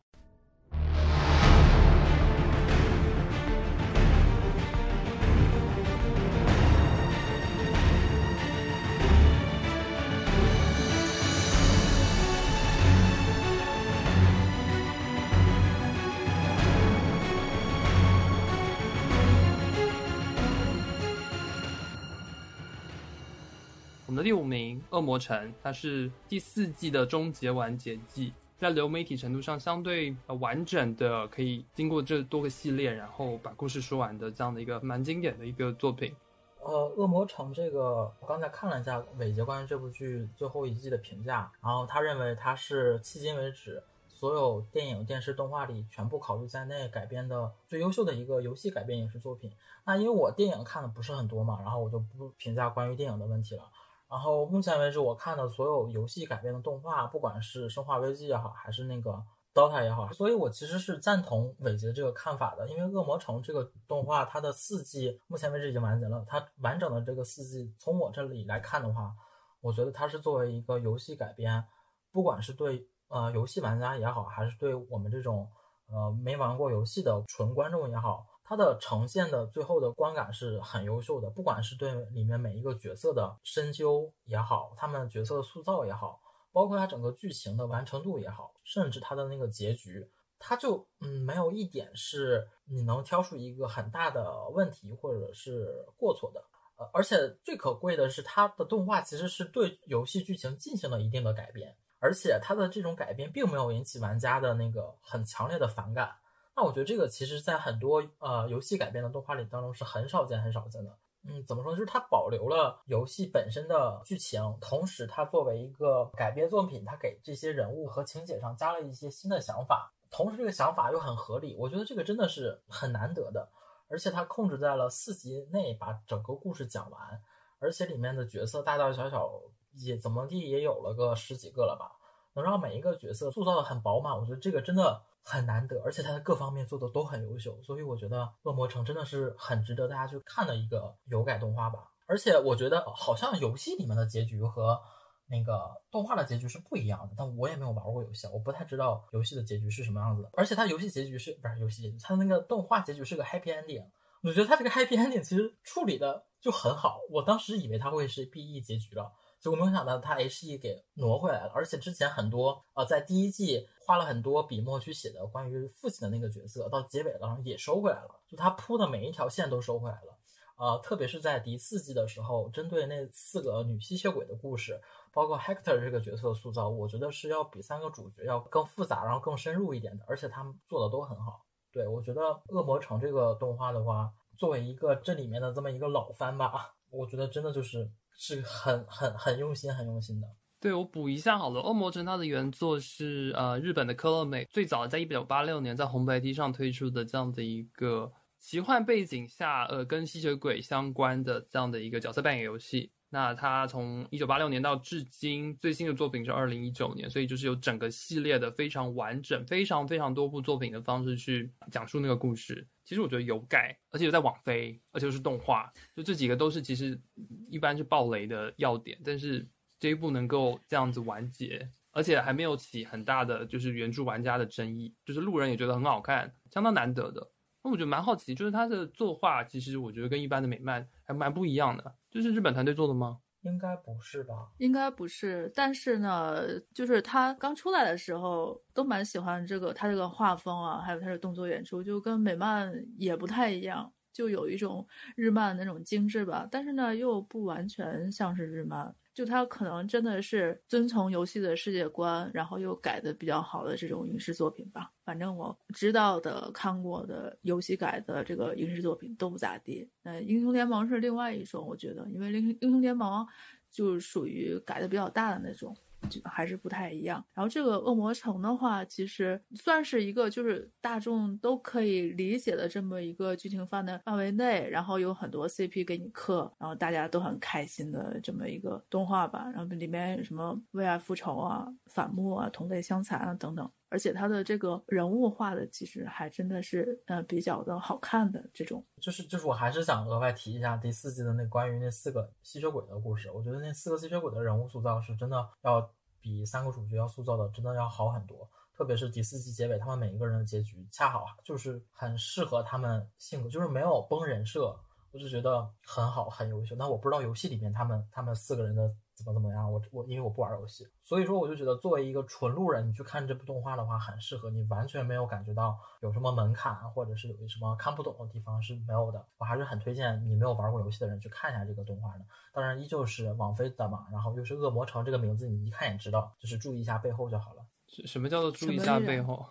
们的第五名《恶魔城》，它是第四季的终结完结季，在流媒体程度上相对完整的，可以经过这多个系列，然后把故事说完的这样的一个蛮经典的一个作品。呃，《恶魔城》这个，我刚才看了一下伟杰关于这部剧最后一季的评价，然后他认为它是迄今为止所有电影、电视、动画里全部考虑在内改编的最优秀的一个游戏改编影视作品。那因为我电影看的不是很多嘛，然后我就不评价关于电影的问题了。然后目前为止，我看的所有游戏改编的动画，不管是《生化危机》也好，还是那个《DOTA》也好，所以我其实是赞同伟杰这个看法的。因为《恶魔城》这个动画，它的四季目前为止已经完结了，它完整的这个四季，从我这里来看的话，我觉得它是作为一个游戏改编，不管是对呃游戏玩家也好，还是对我们这种呃没玩过游戏的纯观众也好。它的呈现的最后的观感是很优秀的，不管是对里面每一个角色的深究也好，他们角色的塑造也好，包括它整个剧情的完成度也好，甚至它的那个结局，它就嗯没有一点是你能挑出一个很大的问题或者是过错的。呃，而且最可贵的是，它的动画其实是对游戏剧情进行了一定的改编，而且它的这种改编并没有引起玩家的那个很强烈的反感。那我觉得这个其实，在很多呃游戏改编的动画里当中是很少见、很少见的。嗯，怎么说？就是它保留了游戏本身的剧情，同时它作为一个改编作品，它给这些人物和情节上加了一些新的想法，同时这个想法又很合理。我觉得这个真的是很难得的，而且它控制在了四集内把整个故事讲完，而且里面的角色大大小小也怎么地也有了个十几个了吧，能让每一个角色塑造的很饱满，我觉得这个真的。很难得，而且它的各方面做的都很优秀，所以我觉得《恶魔城》真的是很值得大家去看的一个有改动画吧。而且我觉得好像游戏里面的结局和那个动画的结局是不一样的，但我也没有玩过游戏，我不太知道游戏的结局是什么样子的。而且它游戏结局是不是游戏结局？它的那个动画结局是个 happy ending，我觉得它这个 happy ending 其实处理的就很好。我当时以为它会是 BE 结局了。结果没有想到，他 H E 给挪回来了，而且之前很多呃，在第一季花了很多笔墨去写的关于父亲的那个角色，到结尾了也收回来了，就他铺的每一条线都收回来了。呃，特别是在第四季的时候，针对那四个女吸血鬼的故事，包括 Hector 这个角色的塑造，我觉得是要比三个主角要更复杂，然后更深入一点的，而且他们做的都很好。对我觉得《恶魔城》这个动画的话，作为一个这里面的这么一个老番吧，我觉得真的就是。是很很很用心、很用心的。对我补一下好了，《恶魔城》它的原作是呃日本的科乐美，最早在一九八六年在红白机上推出的这样的一个奇幻背景下，呃跟吸血鬼相关的这样的一个角色扮演游戏。那他从一九八六年到至今最新的作品是二零一九年，所以就是有整个系列的非常完整、非常非常多部作品的方式去讲述那个故事。其实我觉得有改，而且有在网飞，而且又是动画，就这几个都是其实一般是爆雷的要点，但是这一部能够这样子完结，而且还没有起很大的就是原著玩家的争议，就是路人也觉得很好看，相当难得的。那我觉得蛮好奇，就是他的作画其实我觉得跟一般的美漫还蛮不一样的，就是日本团队做的吗？应该不是吧？应该不是，但是呢，就是他刚出来的时候都蛮喜欢这个他这个画风啊，还有他的动作演出，就跟美漫也不太一样，就有一种日漫那种精致吧，但是呢又不完全像是日漫，就它可能真的是遵从游戏的世界观，然后又改的比较好的这种影视作品吧。反正我知道的、看过的游戏改的这个影视作品都不咋地。嗯，英雄联盟是另外一种，我觉得，因为英英雄联盟就属于改的比较大的那种。还是不太一样。然后这个恶魔城的话，其实算是一个就是大众都可以理解的这么一个剧情范的范围内，然后有很多 CP 给你磕，然后大家都很开心的这么一个动画吧。然后里面有什么为爱复仇啊、反目啊、同类相残啊等等。而且它的这个人物画的其实还真的是呃比较的好看的这种。就是就是我还是想额外提一下第四季的那关于那四个吸血鬼的故事。我觉得那四个吸血鬼的人物塑造是真的要比三个主角要塑造的真的要好很多。特别是第四季结尾，他们每一个人的结局恰好就是很适合他们性格，就是没有崩人设，我就觉得很好很优秀。但我不知道游戏里面他们他们四个人的。怎么怎么样？我我因为我不玩游戏，所以说我就觉得作为一个纯路人，你去看这部动画的话，很适合你，完全没有感觉到有什么门槛，或者是有什么看不懂的地方是没有的。我还是很推荐你没有玩过游戏的人去看一下这个动画的。当然，依旧是网飞的嘛，然后又是恶魔城这个名字，你一看也知道，就是注意一下背后就好了。什么叫做注意一下背后？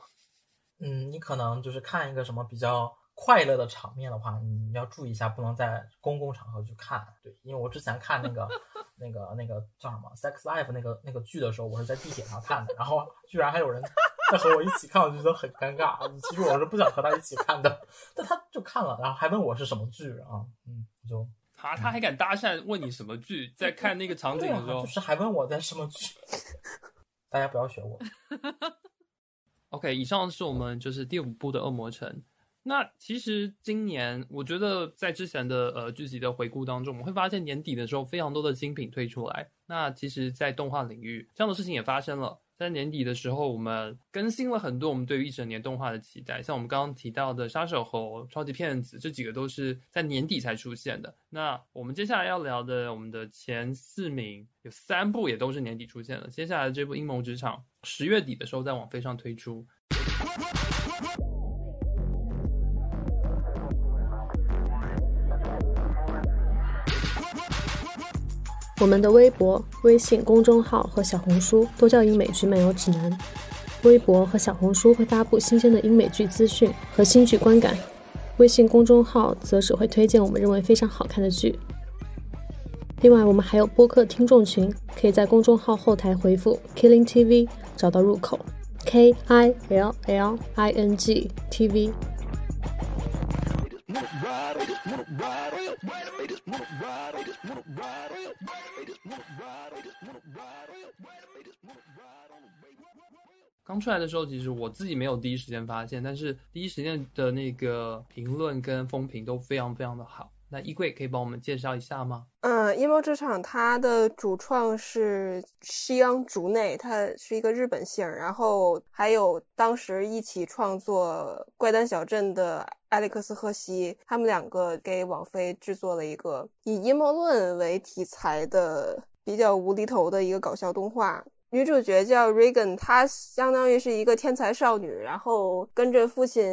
嗯，你可能就是看一个什么比较。快乐的场面的话，你要注意一下，不能在公共场合去看。对，因为我之前看那个、那个、那个叫什么《Sex Life》那个那个剧的时候，我是在地铁上看的，然后居然还有人在和我一起看，我就觉得很尴尬。其实我是不想和他一起看的，但他就看了，然后还问我是什么剧啊？嗯，就他他还敢搭讪问你什么剧，在看那个场景的时候，就是还问我在什么剧。大家不要学我。OK，以上是我们就是第五部的《恶魔城》。那其实今年，我觉得在之前的呃剧集的回顾当中，我们会发现年底的时候非常多的新品推出来。那其实，在动画领域，这样的事情也发生了。在年底的时候，我们更新了很多我们对于一整年动画的期待，像我们刚刚提到的《杀手猴》《超级骗子》这几个都是在年底才出现的。那我们接下来要聊的，我们的前四名有三部也都是年底出现的。接下来这部《阴谋职场》十月底的时候在网飞上推出。我们的微博、微信公众号和小红书都叫英美剧漫游指南。微博和小红书会发布新鲜的英美剧资讯和新剧观感，微信公众号则只会推荐我们认为非常好看的剧。另外，我们还有播客听众群，可以在公众号后台回复 “Killing TV” 找到入口，K I L L I N G T V。刚出来的时候，其实我自己没有第一时间发现，但是第一时间的那个评论跟风评都非常非常的好。那衣柜可以帮我们介绍一下吗？嗯，阴谋职场它的主创是西央竹内，他是一个日本姓，然后还有当时一起创作《怪诞小镇》的艾利克斯赫西，他们两个给网飞制作了一个以阴谋论为题材的比较无厘头的一个搞笑动画。女主角叫 Regan，她相当于是一个天才少女，然后跟着父亲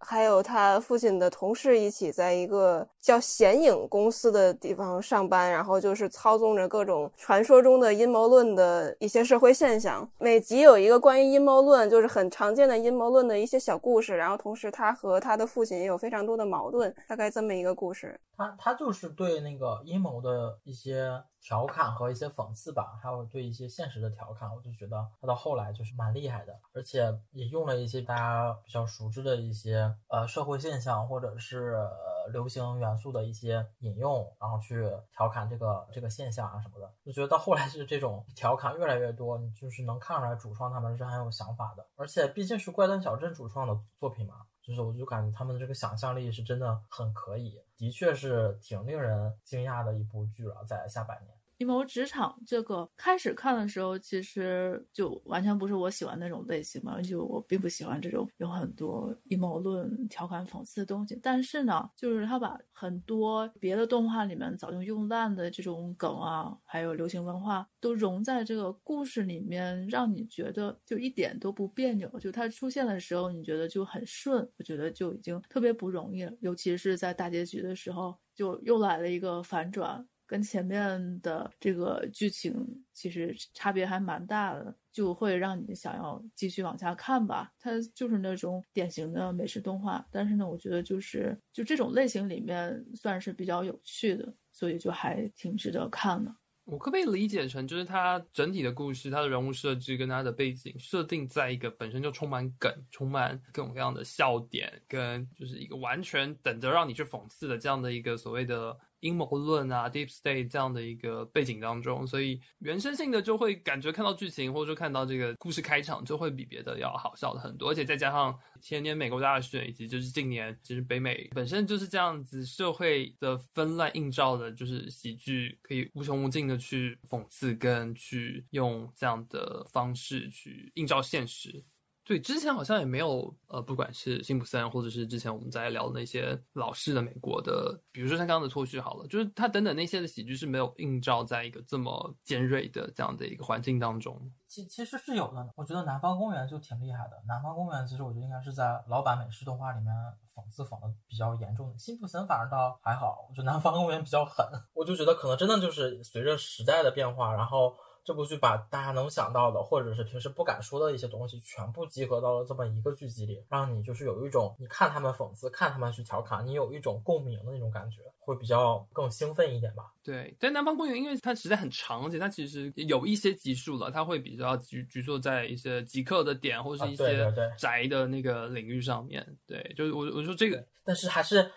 还有她父亲的同事一起，在一个叫显影公司的地方上班，然后就是操纵着各种传说中的阴谋论的一些社会现象。每集有一个关于阴谋论，就是很常见的阴谋论的一些小故事，然后同时他和他的父亲也有非常多的矛盾，大概这么一个故事。他他就是对那个阴谋的一些。调侃和一些讽刺吧，还有对一些现实的调侃，我就觉得他到后来就是蛮厉害的，而且也用了一些大家比较熟知的一些呃社会现象或者是流行元素的一些引用，然后去调侃这个这个现象啊什么的。就觉得到后来是这种调侃越来越多，就是能看出来主创他们是很有想法的，而且毕竟是怪诞小镇主创的作品嘛，就是我就感觉他们的这个想象力是真的很可以，的确是挺令人惊讶的一部剧了，在下半年。阴谋职场这个开始看的时候，其实就完全不是我喜欢那种类型嘛，就我并不喜欢这种有很多阴谋论、调侃、讽刺的东西。但是呢，就是他把很多别的动画里面早就用烂的这种梗啊，还有流行文化，都融在这个故事里面，让你觉得就一点都不别扭。就它出现的时候，你觉得就很顺，我觉得就已经特别不容易了。尤其是在大结局的时候，就又来了一个反转。跟前面的这个剧情其实差别还蛮大的，就会让你想要继续往下看吧。它就是那种典型的美式动画，但是呢，我觉得就是就这种类型里面算是比较有趣的，所以就还挺值得看的。我可不可以理解成，就是它整体的故事、它的人物设置跟它的背景设定在一个本身就充满梗、充满各种各样的笑点，跟就是一个完全等着让你去讽刺的这样的一个所谓的。阴谋论啊，deep state 这样的一个背景当中，所以原生性的就会感觉看到剧情或者说看到这个故事开场就会比别的要好笑的很多，而且再加上前年美国大选以及就是近年其实北美本身就是这样子社会的纷乱映照的，就是喜剧可以无穷无尽的去讽刺跟去用这样的方式去映照现实。对，之前好像也没有，呃，不管是辛普森，或者是之前我们在聊的那些老式的美国的，比如说像刚刚的脱序好了，就是它等等那些的喜剧是没有映照在一个这么尖锐的这样的一个环境当中。其其实是有的，我觉得《南方公园》就挺厉害的，《南方公园》其实我觉得应该是在老版美式动画里面讽刺讽的比较严重的，辛普森反而倒还好，我觉得《南方公园》比较狠，我就觉得可能真的就是随着时代的变化，然后。这部剧把大家能想到的，或者是平时不敢说的一些东西，全部集合到了这么一个剧集里，让你就是有一种你看他们讽刺，看他们去调侃，你有一种共鸣的那种感觉，会比较更兴奋一点吧。对，在《南方公园》因为它实在很长，而且它其实有一些集数了，它会比较局局坐在一些极客的点，或者是一些宅的那个领域上面。对，就是我我说这个，但是还是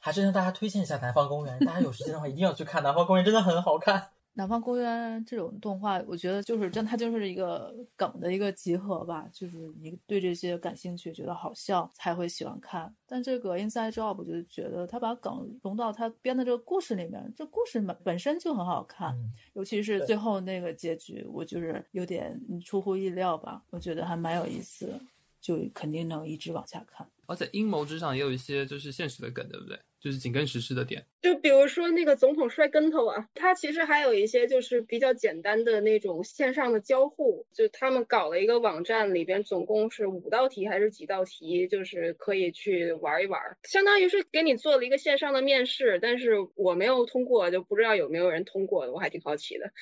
还是向大家推荐一下《南方公园》，大家有时间的话一定要去看《南方公园》，真的很好看。南方公园这种动画，我觉得就是真，它就是一个梗的一个集合吧。就是你对这些感兴趣，觉得好笑才会喜欢看。但这个 Inside Job 我就觉得他把梗融到他编的这个故事里面，这故事本本身就很好看。尤其是最后那个结局，我就是有点出乎意料吧。我觉得还蛮有意思的，就肯定能一直往下看。而且阴谋之上也有一些就是现实的梗，对不对？就是紧跟时事的点，就比如说那个总统摔跟头啊，他其实还有一些就是比较简单的那种线上的交互，就他们搞了一个网站，里边总共是五道题还是几道题，就是可以去玩一玩，相当于是给你做了一个线上的面试，但是我没有通过，就不知道有没有人通过，我还挺好奇的。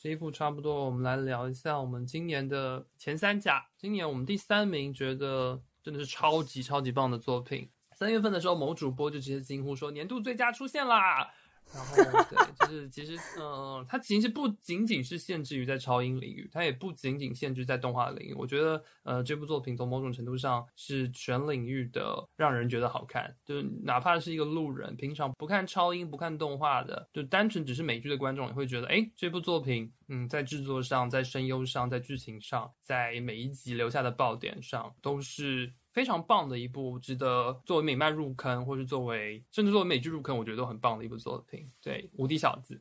这一步差不多，我们来聊一下我们今年的前三甲。今年我们第三名觉得真的是超级超级棒的作品。三月份的时候，某主播就直接惊呼说：“年度最佳出现啦！”然后，对，就是其实，嗯，它其实不仅仅是限制于在超英领域，它也不仅仅限制在动画领域。我觉得，呃，这部作品从某种程度上是全领域的让人觉得好看。就是哪怕是一个路人，平常不看超英、不看动画的，就单纯只是美剧的观众，也会觉得，哎，这部作品，嗯，在制作上、在声优上、在剧情上、在每一集留下的爆点上，都是。非常棒的一部，值得作为美漫入坑，或是作为甚至作为美剧入坑，我觉得都很棒的一部作品。对，《无敌小子》。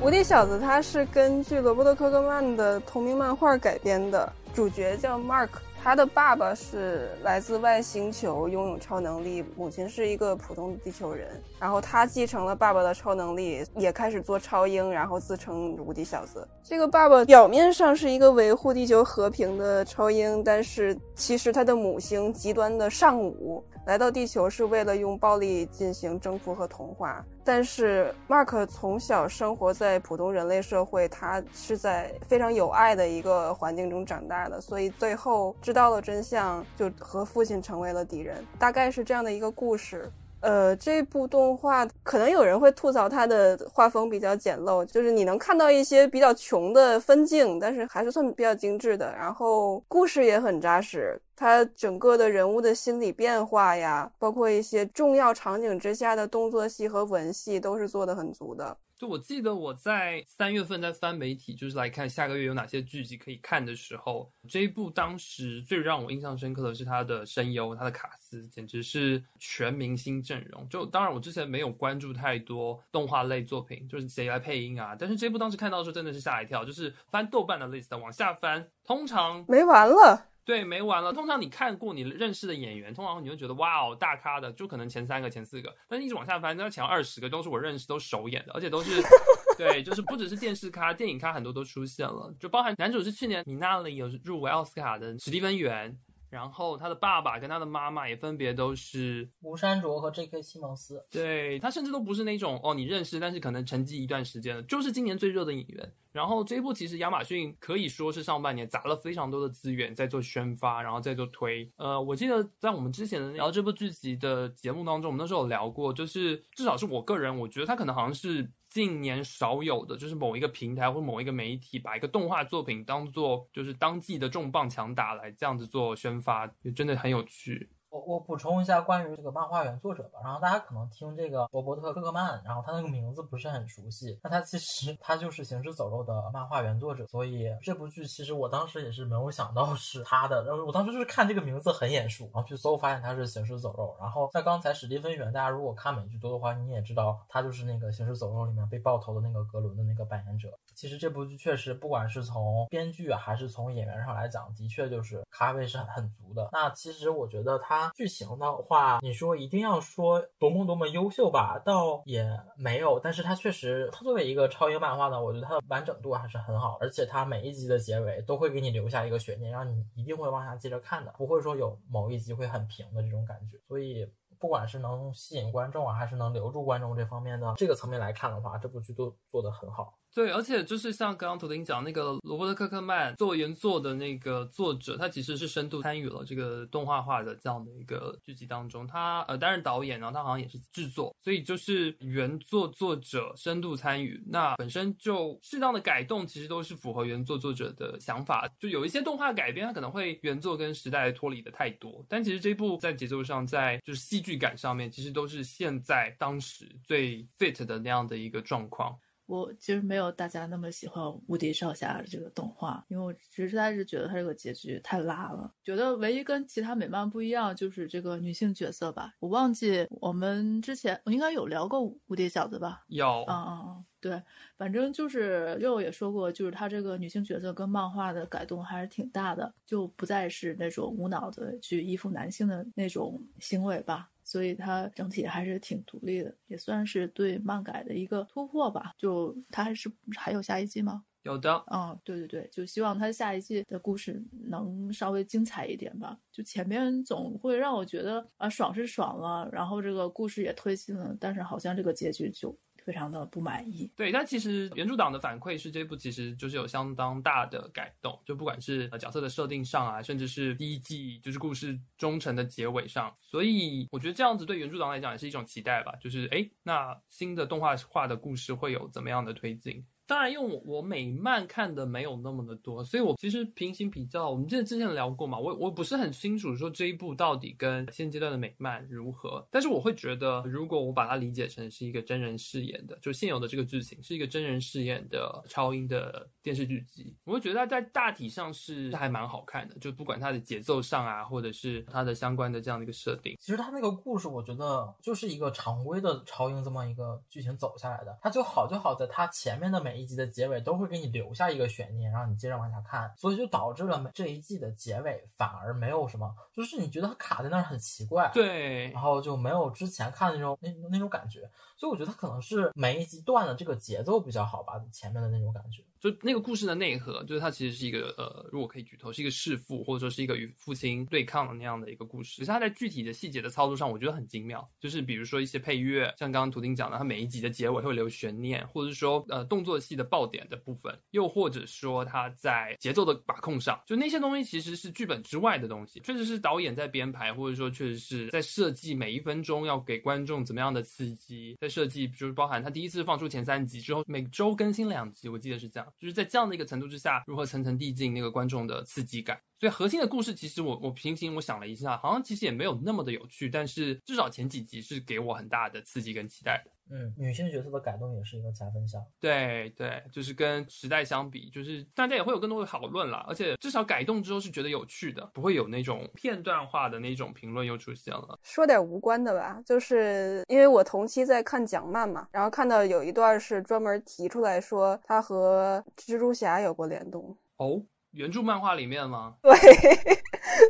《无敌小子》它是根据罗伯特·科克曼的同名漫画改编的，主角叫 Mark。他的爸爸是来自外星球，拥有超能力；母亲是一个普通的地球人。然后他继承了爸爸的超能力，也开始做超英，然后自称无敌小子。这个爸爸表面上是一个维护地球和平的超英，但是其实他的母星极端的尚武来到地球是为了用暴力进行征服和同化。但是 Mark 从小生活在普通人类社会，他是在非常有爱的一个环境中长大的，所以最后知道了真相，就和父亲成为了敌人，大概是这样的一个故事。呃，这部动画可能有人会吐槽它的画风比较简陋，就是你能看到一些比较穷的分镜，但是还是算比较精致的。然后故事也很扎实，它整个的人物的心理变化呀，包括一些重要场景之下的动作戏和文戏，都是做的很足的。就我记得我在三月份在翻媒体，就是来看下个月有哪些剧集可以看的时候，这一部当时最让我印象深刻的是它的声优，它的卡斯简直是全明星阵容。就当然我之前没有关注太多动画类作品，就是谁来配音啊，但是这部当时看到的时候真的是吓一跳，就是翻豆瓣的 list 往下翻，通常没完了。对，没完了。通常你看过你认识的演员，通常你会觉得哇哦，大咖的，就可能前三个、前四个，但是一直往下翻，那前二十个都是我认识、都首演的，而且都是 对，就是不只是电视咖、电影咖，很多都出现了，就包含男主是去年米娜里有入围奥斯卡的史蒂芬源，然后他的爸爸跟他的妈妈也分别都是吴山卓和 J.K. 西蒙斯，对他甚至都不是那种哦你认识，但是可能沉寂一段时间了，就是今年最热的演员。然后这一部其实亚马逊可以说是上半年砸了非常多的资源在做宣发，然后在做推。呃，我记得在我们之前的聊这部剧集的节目当中，我们那时候有聊过，就是至少是我个人，我觉得他可能好像是近年少有的，就是某一个平台或某一个媒体把一个动画作品当做就是当季的重磅强打来这样子做宣发，也真的很有趣。我我补充一下关于这个漫画原作者吧，然后大家可能听这个罗伯特·科克曼，然后他那个名字不是很熟悉，那他其实他就是《行尸走肉》的漫画原作者，所以这部剧其实我当时也是没有想到是他的，然后我当时就是看这个名字很眼熟，然后去搜发现他是《行尸走肉》，然后像刚才史蒂芬·源，大家如果看美剧多的话，你也知道他就是那个《行尸走肉》里面被爆头的那个格伦的那个扮演者。其实这部剧确实不管是从编剧还是从演员上来讲，的确就是咖位是很很足的。那其实我觉得他它剧情的话，你说一定要说多么多么优秀吧，倒也没有。但是它确实，它作为一个超英漫画呢，我觉得它的完整度还是很好，而且它每一集的结尾都会给你留下一个悬念，让你一定会往下接着看的，不会说有某一集会很平的这种感觉。所以。不管是能吸引观众啊，还是能留住观众这方面的这个层面来看的话，这部剧都做得很好。对，而且就是像刚刚图丁讲那个罗伯特·科克曼作为原作的那个作者，他其实是深度参与了这个动画化的这样的一个剧集当中。他呃担任导演，然后他好像也是制作，所以就是原作作者深度参与。那本身就适当的改动，其实都是符合原作作者的想法。就有一些动画改编，它可能会原作跟时代脱离的太多，但其实这部在节奏上，在就是戏剧感上面，其实都是现在当时最 fit 的那样的一个状况。我其实没有大家那么喜欢《无敌少侠》这个动画，因为我实在是觉得它这个结局太拉了。觉得唯一跟其他美漫不一样就是这个女性角色吧。我忘记我们之前我应该有聊过无敌小子吧？有，嗯嗯嗯，对，反正就是又也说过，就是他这个女性角色跟漫画的改动还是挺大的，就不再是那种无脑的去依附男性的那种行为吧。所以它整体还是挺独立的，也算是对漫改的一个突破吧。就它还是还有下一季吗？有的，嗯，对对对，就希望他下一季的故事能稍微精彩一点吧。就前面总会让我觉得啊，爽是爽了，然后这个故事也推进了，但是好像这个结局就。非常的不满意。对，但其实原著党的反馈是这部其实就是有相当大的改动，就不管是角色的设定上啊，甚至是第一季就是故事忠诚的结尾上，所以我觉得这样子对原著党来讲也是一种期待吧。就是哎，那新的动画化的故事会有怎么样的推进？当然，因为我我美漫看的没有那么的多，所以我其实平行比较，我们记得之前聊过嘛，我我不是很清楚说这一部到底跟现阶段的美漫如何，但是我会觉得，如果我把它理解成是一个真人饰演的，就现有的这个剧情是一个真人饰演的超英的电视剧集，我会觉得它在大体上是还蛮好看的，就不管它的节奏上啊，或者是它的相关的这样的一个设定，其实它那个故事，我觉得就是一个常规的超英这么一个剧情走下来的，它就好就好在它前面的每一集的结尾都会给你留下一个悬念，让你接着往下看，所以就导致了这一季的结尾反而没有什么，就是你觉得它卡在那儿很奇怪，对，然后就没有之前看的那种那那种感觉，所以我觉得它可能是每一集段的这个节奏比较好吧，前面的那种感觉。就那个故事的内核，就是它其实是一个呃，如果可以举头，是一个弑父或者说是一个与父亲对抗的那样的一个故事。可是它在具体的细节的操作上，我觉得很精妙。就是比如说一些配乐，像刚刚图丁讲的，它每一集的结尾会留悬念，或者是说呃动作戏的爆点的部分，又或者说它在节奏的把控上，就那些东西其实是剧本之外的东西，确实是导演在编排，或者说确实是在设计每一分钟要给观众怎么样的刺激，在设计就是包含他第一次放出前三集之后，每周更新两集，我记得是这样，就是在这样的一个程度之下，如何层层递进那个观众的刺激感。所以核心的故事，其实我我平行我想了一下，好像其实也没有那么的有趣，但是至少前几集是给我很大的刺激跟期待的。嗯，女性角色的改动也是一个加分项。对对，就是跟时代相比，就是大家也会有更多的讨论啦，而且至少改动之后是觉得有趣的，不会有那种片段化的那种评论又出现了。说点无关的吧，就是因为我同期在看蒋漫嘛，然后看到有一段是专门提出来说他和蜘蛛侠有过联动。哦，原著漫画里面吗？对，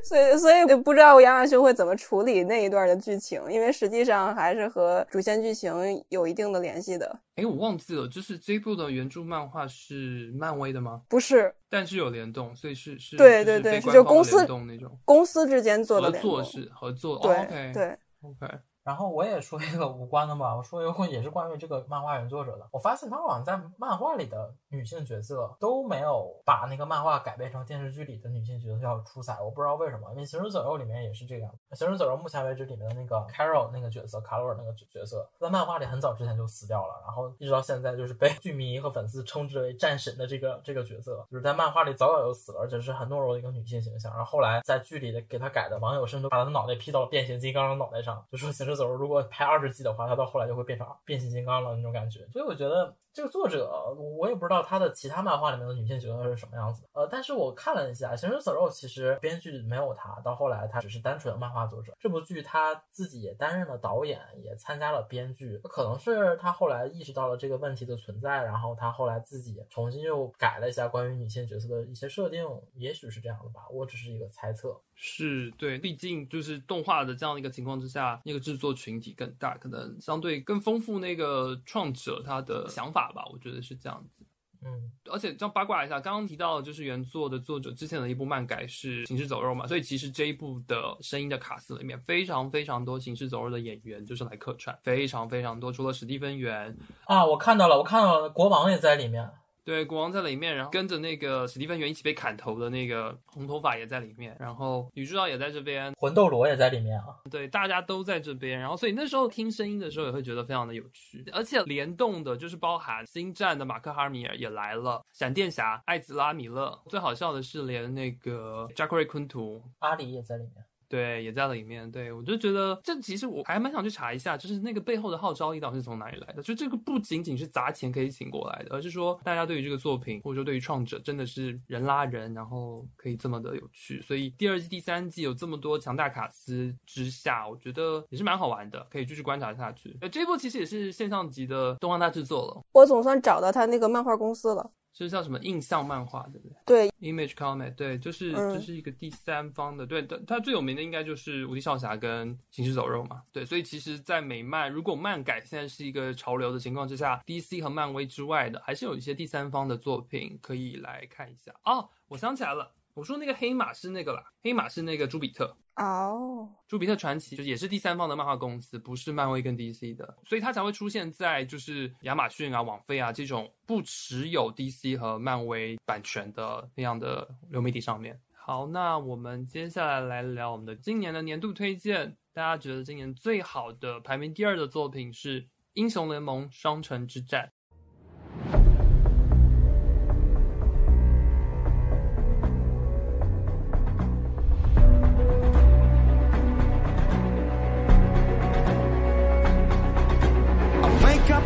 所以所以就不知道亚马逊会怎么处理那一段的剧情，因为实际上还是和主线剧情有一定的联系的。哎，我忘记了，就是这部的原著漫画是漫威的吗？不是，但是有联动，所以是是。对对对，是就公司联动那种，公司之间做的合作是合作。对、对 OK。然后我也说一个无关的吧，我说一个也是关于这个漫画原作者的。我发现他好像在漫画里的女性角色都没有把那个漫画改编成电视剧里的女性角色要出彩，我不知道为什么。因为《行尸走肉》里面也是这样，《行尸走肉》目前为止里面的那个 Carol 那个角色，卡罗尔那个角色，在漫画里很早之前就死掉了，然后一直到现在就是被剧迷和粉丝称之为战神的这个这个角色，就是在漫画里早早就死了，而且是很懦弱的一个女性形象。然后后来在剧里的给他改的网友甚至把他的脑袋 P 到了变形金刚的脑袋上，就说《行尸走》如果拍二。十集的话，他到后来就会变成变形金刚了那种感觉，所以我觉得这个作者，我也不知道他的其他漫画里面的女性角色是什么样子。呃，但是我看了一下《行尸走肉》，其实编剧没有他，到后来他只是单纯的漫画作者。这部剧他自己也担任了导演，也参加了编剧。可能是他后来意识到了这个问题的存在，然后他后来自己重新又改了一下关于女性角色的一些设定，也许是这样的吧。我只是一个猜测。是对，毕竟就是动画的这样的一个情况之下，那个制作群体更大，可能相对更丰富那个创者他的想法吧，我觉得是这样子。嗯，而且这样八卦一下，刚刚提到的就是原作的作者之前的一部漫改是《行尸走肉》嘛，所以其实这一部的声音的卡司里面非常非常多《行尸走肉》的演员就是来客串，非常非常多，除了史蒂芬元啊，我看到了，我看到了，国王也在里面。对，国王在里面，然后跟着那个史蒂芬元一起被砍头的那个红头发也在里面，然后女主角也在这边，魂斗罗也在里面啊。对，大家都在这边，然后所以那时候听声音的时候也会觉得非常的有趣，而且联动的就是包含星战的马克哈米尔也来了，闪电侠艾兹拉米勒，最好笑的是连那个扎克瑞昆图阿里也在里面。对，也在里面。对我就觉得，这其实我还蛮想去查一下，就是那个背后的号召力到底是从哪里来的？就这个不仅仅是砸钱可以请过来的，而是说大家对于这个作品，或者说对于创者，真的是人拉人，然后可以这么的有趣。所以第二季、第三季有这么多强大卡司之下，我觉得也是蛮好玩的，可以继续观察下去。呃，这部其实也是现象级的动画大制作了。我总算找到他那个漫画公司了。是叫什么印象漫画，对不对？对，Image Comic，对，就是嗯这是一个第三方的，对，它它最有名的应该就是无敌少侠跟行尸走肉嘛，对，所以其实，在美漫如果漫改现在是一个潮流的情况之下，DC 和漫威之外的，还是有一些第三方的作品可以来看一下。哦，我想起来了，我说那个黑马是那个啦，黑马是那个朱比特。哦，朱比特传奇就是也是第三方的漫画公司，不是漫威跟 DC 的，所以它才会出现在就是亚马逊啊、网飞啊这种不持有 DC 和漫威版权的那样的流媒体上面。好，那我们接下来来聊我们的今年的年度推荐。大家觉得今年最好的排名第二的作品是《英雄联盟：双城之战》。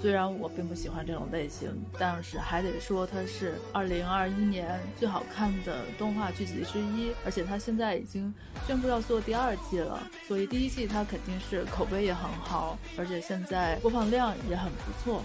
虽然我并不喜欢这种类型，但是还得说它是二零二一年最好看的动画剧集之一，而且它现在已经宣布要做第二季了，所以第一季它肯定是口碑也很好，而且现在播放量也很不错。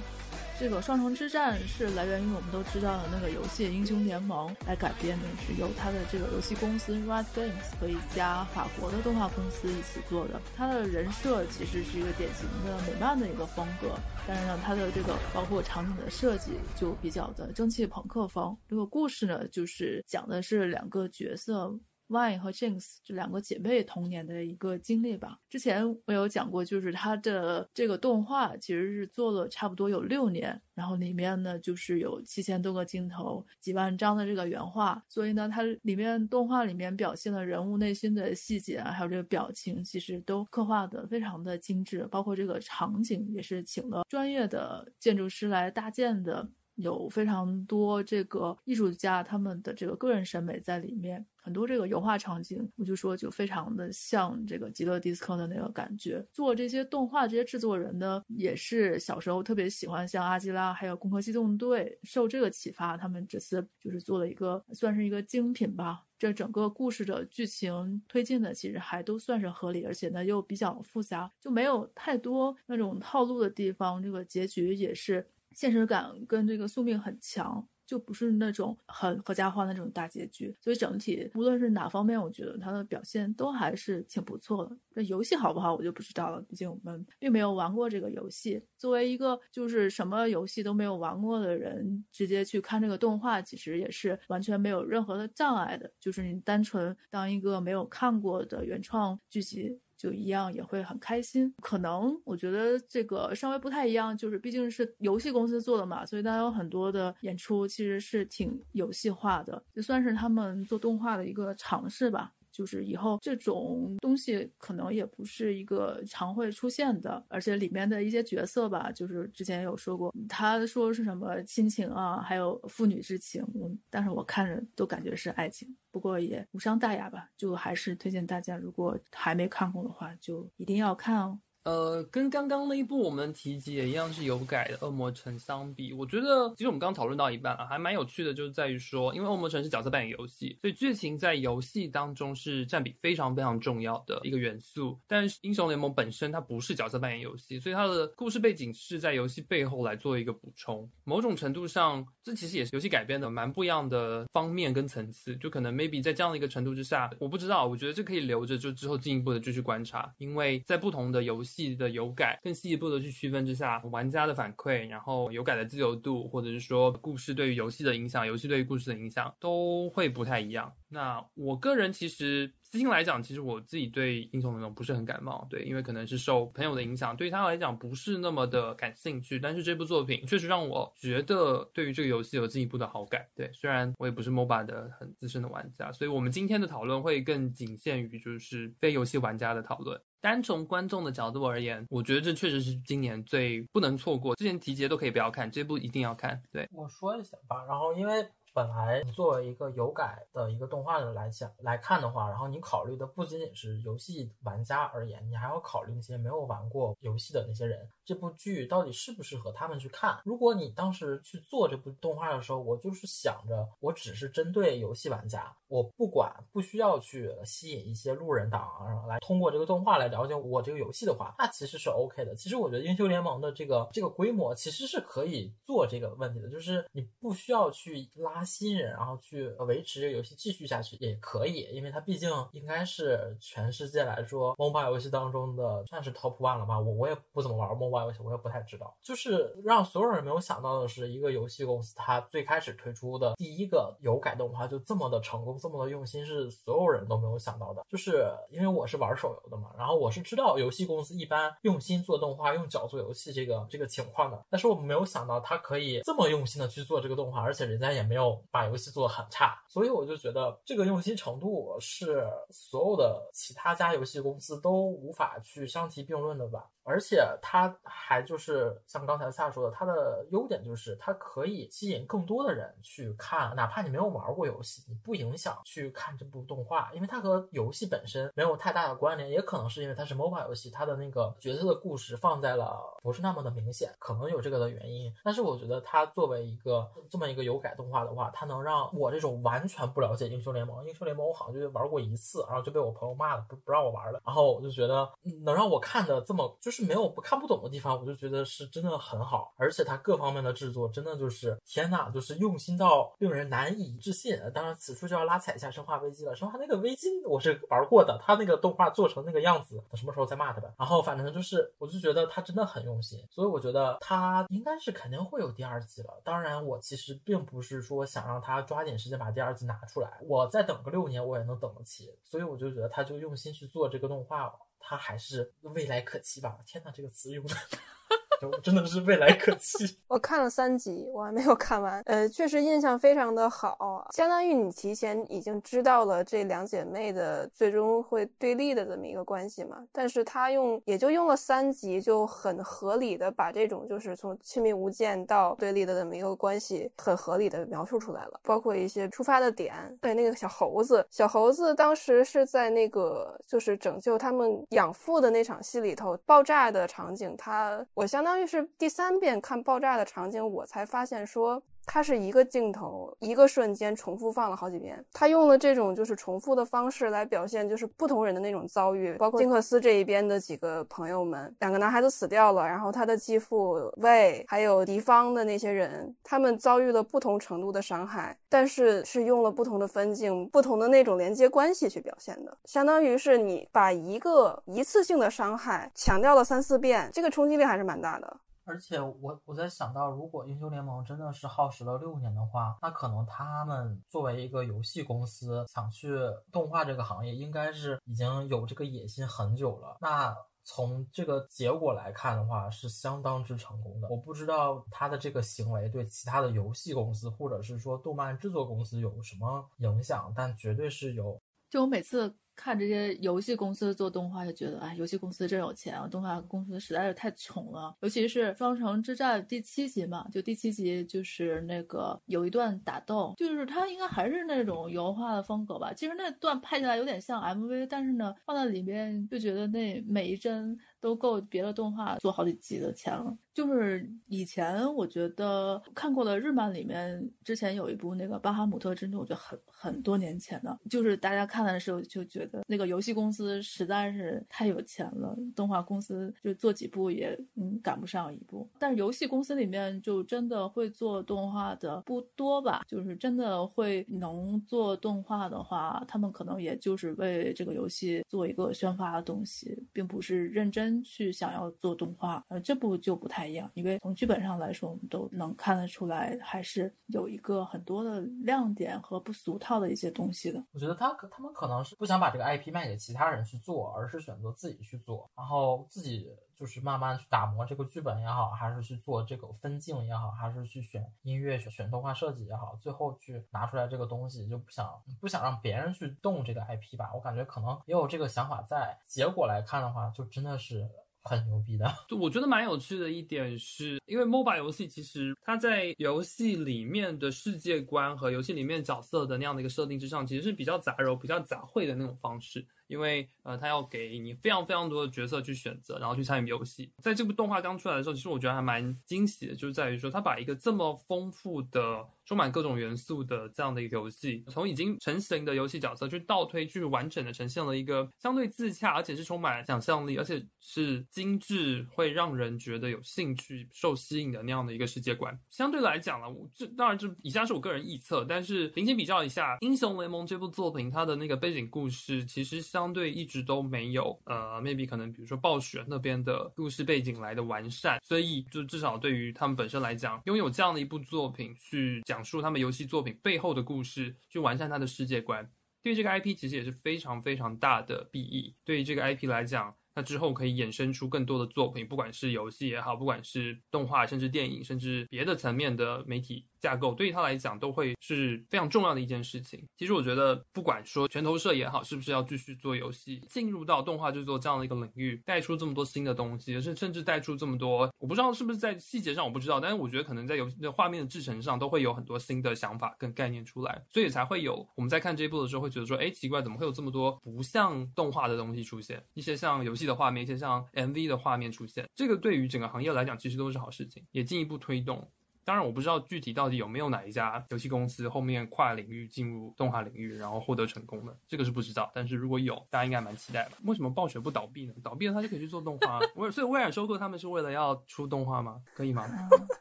这个《双城之战》是来源于我们都知道的那个游戏《英雄联盟》来改编的，是由它的这个游戏公司 Riot Games 和一家法国的动画公司一起做的。它的人设其实是一个典型的美漫的一个风格，但是呢，它的这个包括场景的设计就比较的蒸汽朋克风。这个故事呢，就是讲的是两个角色。Vine 和 Jinx 这两个姐妹童年的一个经历吧。之前我有讲过，就是它的这个动画其实是做了差不多有六年，然后里面呢就是有七千多个镜头、几万张的这个原画，所以呢，它里面动画里面表现的人物内心的细节啊，还有这个表情，其实都刻画的非常的精致，包括这个场景也是请了专业的建筑师来搭建的。有非常多这个艺术家他们的这个个人审美在里面，很多这个油画场景，我就说就非常的像这个极乐迪斯科的那个感觉。做这些动画这些制作人呢，也是小时候特别喜欢像阿基拉还有攻壳机动队，受这个启发，他们这次就是做了一个算是一个精品吧。这整个故事的剧情推进的其实还都算是合理，而且呢又比较复杂，就没有太多那种套路的地方。这个结局也是。现实感跟这个宿命很强，就不是那种很合家欢的那种大结局。所以整体无论是哪方面，我觉得它的表现都还是挺不错的。这游戏好不好，我就不知道了，毕竟我们并没有玩过这个游戏。作为一个就是什么游戏都没有玩过的人，直接去看这个动画，其实也是完全没有任何的障碍的。就是你单纯当一个没有看过的原创剧集。就一样也会很开心，可能我觉得这个稍微不太一样，就是毕竟是游戏公司做的嘛，所以大家有很多的演出其实是挺游戏化的，就算是他们做动画的一个尝试吧。就是以后这种东西可能也不是一个常会出现的，而且里面的一些角色吧，就是之前有说过，他说是什么亲情啊，还有父女之情，但是我看着都感觉是爱情，不过也无伤大雅吧，就还是推荐大家，如果还没看过的话，就一定要看哦。呃，跟刚刚那一部我们提及也一样是有改的《恶魔城》相比，我觉得其实我们刚讨论到一半啊，还蛮有趣的，就是在于说，因为《恶魔城》是角色扮演游戏，所以剧情在游戏当中是占比非常非常重要的一个元素。但是《英雄联盟》本身它不是角色扮演游戏，所以它的故事背景是在游戏背后来做一个补充。某种程度上，这其实也是游戏改编的蛮不一样的方面跟层次。就可能 maybe 在这样的一个程度之下，我不知道，我觉得这可以留着，就之后进一步的继续观察，因为在不同的游戏。细的有改更细一步的去区分之下，玩家的反馈，然后有改的自由度，或者是说故事对于游戏的影响，游戏对于故事的影响，都会不太一样。那我个人其实私心来讲，其实我自己对英雄联盟不是很感冒，对，因为可能是受朋友的影响，对他来讲不是那么的感兴趣。但是这部作品确实让我觉得对于这个游戏有进一步的好感。对，虽然我也不是 MOBA 的很资深的玩家，所以我们今天的讨论会更仅限于就是非游戏玩家的讨论。单从观众的角度而言，我觉得这确实是今年最不能错过。之前提及都可以不要看，这部一定要看。对，我说一下吧，然后因为。本来作为一个有改的一个动画的来讲来看的话，然后你考虑的不仅仅是游戏玩家而言，你还要考虑那些没有玩过游戏的那些人，这部剧到底适不适合他们去看？如果你当时去做这部动画的时候，我就是想着我只是针对游戏玩家，我不管不需要去吸引一些路人党来通过这个动画来了解我这个游戏的话，那其实是 OK 的。其实我觉得英雄联盟的这个这个规模其实是可以做这个问题的，就是你不需要去拉。新人，然后去维持这个游戏继续下去也可以，因为它毕竟应该是全世界来说，MOBA 游戏当中的算是 Top One 了吧。我我也不怎么玩 MOBA 游戏，我也不太知道。就是让所有人没有想到的是，一个游戏公司它最开始推出的第一个有改动画就这么的成功，这么的用心，是所有人都没有想到的。就是因为我是玩手游的嘛，然后我是知道游戏公司一般用心做动画、用脚做游戏这个这个情况的，但是我们没有想到它可以这么用心的去做这个动画，而且人家也没有。把游戏做得很差，所以我就觉得这个用心程度是所有的其他家游戏公司都无法去相提并论的吧。而且它还就是像刚才夏说的，它的优点就是它可以吸引更多的人去看，哪怕你没有玩过游戏，你不影响去看这部动画，因为它和游戏本身没有太大的关联。也可能是因为它是 MOBA 游戏，它的那个角色的故事放在了不是那么的明显，可能有这个的原因。但是我觉得它作为一个这么一个有改动画的话，它能让我这种完全不了解英雄联盟，英雄联盟我好像就玩过一次，然后就被我朋友骂了，不不让我玩了。然后我就觉得能让我看的这么就是。是没有不看不懂的地方，我就觉得是真的很好，而且它各方面的制作真的就是天呐，就是用心到令人难以置信。当然，此处就要拉踩一下《生化危机》了，《生化》那个危机我是玩过的，它那个动画做成那个样子，什么时候再骂他吧。然后反正就是，我就觉得他真的很用心，所以我觉得他应该是肯定会有第二季了。当然，我其实并不是说想让他抓紧时间把第二季拿出来，我再等个六年我也能等得起。所以我就觉得他就用心去做这个动画了。他还是未来可期吧？天哪，这个词用的，真的是未来可期。我看了三集，我还没有看完。呃，确实印象非常的好，相当于你提前已经知道了这两姐妹的最终会对立的这么一个关系嘛。但是他用也就用了三集，就很合理的把这种就是从亲密无间到对立的这么一个关系，很合理的描述出来了。包括一些出发的点，对那个小猴子，小猴子当时是在那个就是拯救他们养父的那场戏里头爆炸的场景，他我相当于是第三遍看爆炸的场景，我才发现说。它是一个镜头，一个瞬间重复放了好几遍。他用了这种就是重复的方式来表现，就是不同人的那种遭遇，包括金克斯这一边的几个朋友们，两个男孩子死掉了，然后他的继父魏，还有敌方的那些人，他们遭遇了不同程度的伤害，但是是用了不同的分镜、不同的那种连接关系去表现的，相当于是你把一个一次性的伤害强调了三四遍，这个冲击力还是蛮大的。而且我我在想到，如果英雄联盟真的是耗时了六年的话，那可能他们作为一个游戏公司，想去动画这个行业，应该是已经有这个野心很久了。那从这个结果来看的话，是相当之成功的。我不知道他的这个行为对其他的游戏公司或者是说动漫制作公司有什么影响，但绝对是有。就我每次看这些游戏公司做动画，就觉得哎，游戏公司真有钱啊！动画公司实在是太穷了。尤其是《双城之战》第七集嘛，就第七集就是那个有一段打斗，就是它应该还是那种油画的风格吧。其实那段拍起来有点像 MV，但是呢，放在里面就觉得那每一帧都够别的动画做好几集的钱了。就是以前我觉得看过的日漫里面，之前有一部那个《巴哈姆特之怒》，我觉得很很多年前的，就是大家看的时候就觉得那个游戏公司实在是太有钱了，动画公司就做几部也嗯赶不上一部。但是游戏公司里面就真的会做动画的不多吧，就是真的会能做动画的话，他们可能也就是为这个游戏做一个宣发的东西，并不是认真去想要做动画。呃，这部就不太。一样，因为从剧本上来说，我们都能看得出来，还是有一个很多的亮点和不俗套的一些东西的。我觉得他他们可能是不想把这个 IP 卖给其他人去做，而是选择自己去做，然后自己就是慢慢去打磨这个剧本也好，还是去做这个分镜也好，还是去选音乐、选选动画设计也好，最后去拿出来这个东西，就不想不想让别人去动这个 IP 吧。我感觉可能也有这个想法在。结果来看的话，就真的是。很牛逼的，就我觉得蛮有趣的一点是，因为 MOBA 游戏其实它在游戏里面的世界观和游戏里面角色的那样的一个设定之上，其实是比较杂糅、比较杂烩的那种方式。因为呃，他要给你非常非常多的角色去选择，然后去参与游戏。在这部动画刚出来的时候，其实我觉得还蛮惊喜的，就是在于说他把一个这么丰富的、充满各种元素的这样的一个游戏，从已经成型的游戏角色去倒推，去完整的呈现了一个相对自洽，而且是充满想象力，而且是精致，会让人觉得有兴趣、受吸引的那样的一个世界观。相对来讲呢，这当然这以下是我个人臆测，但是平行比较一下，《英雄联盟》这部作品它的那个背景故事其实相对一直都没有，呃，maybe 可能比如说暴雪那边的故事背景来的完善，所以就至少对于他们本身来讲，拥有这样的一部作品去讲述他们游戏作品背后的故事，去完善它的世界观，对于这个 IP 其实也是非常非常大的裨益。对于这个 IP 来讲，那之后可以衍生出更多的作品，不管是游戏也好，不管是动画，甚至电影，甚至别的层面的媒体。架构对于他来讲都会是非常重要的一件事情。其实我觉得，不管说全投射也好，是不是要继续做游戏，进入到动画制作这样的一个领域，带出这么多新的东西，甚甚至带出这么多，我不知道是不是在细节上我不知道，但是我觉得可能在游戏的画面的制成上都会有很多新的想法跟概念出来，所以才会有我们在看这一部的时候会觉得说，哎，奇怪，怎么会有这么多不像动画的东西出现？一些像游戏的画面，一些像 MV 的画面出现，这个对于整个行业来讲其实都是好事情，也进一步推动。当然，我不知道具体到底有没有哪一家游戏公司后面跨领域进入动画领域，然后获得成功的，这个是不知道。但是如果有，大家应该蛮期待的。为什么暴雪不倒闭呢？倒闭了，他就可以去做动画。威尔，所以威尔收购他们是为了要出动画吗？可以吗？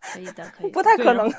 可以的，可以的。不太可能。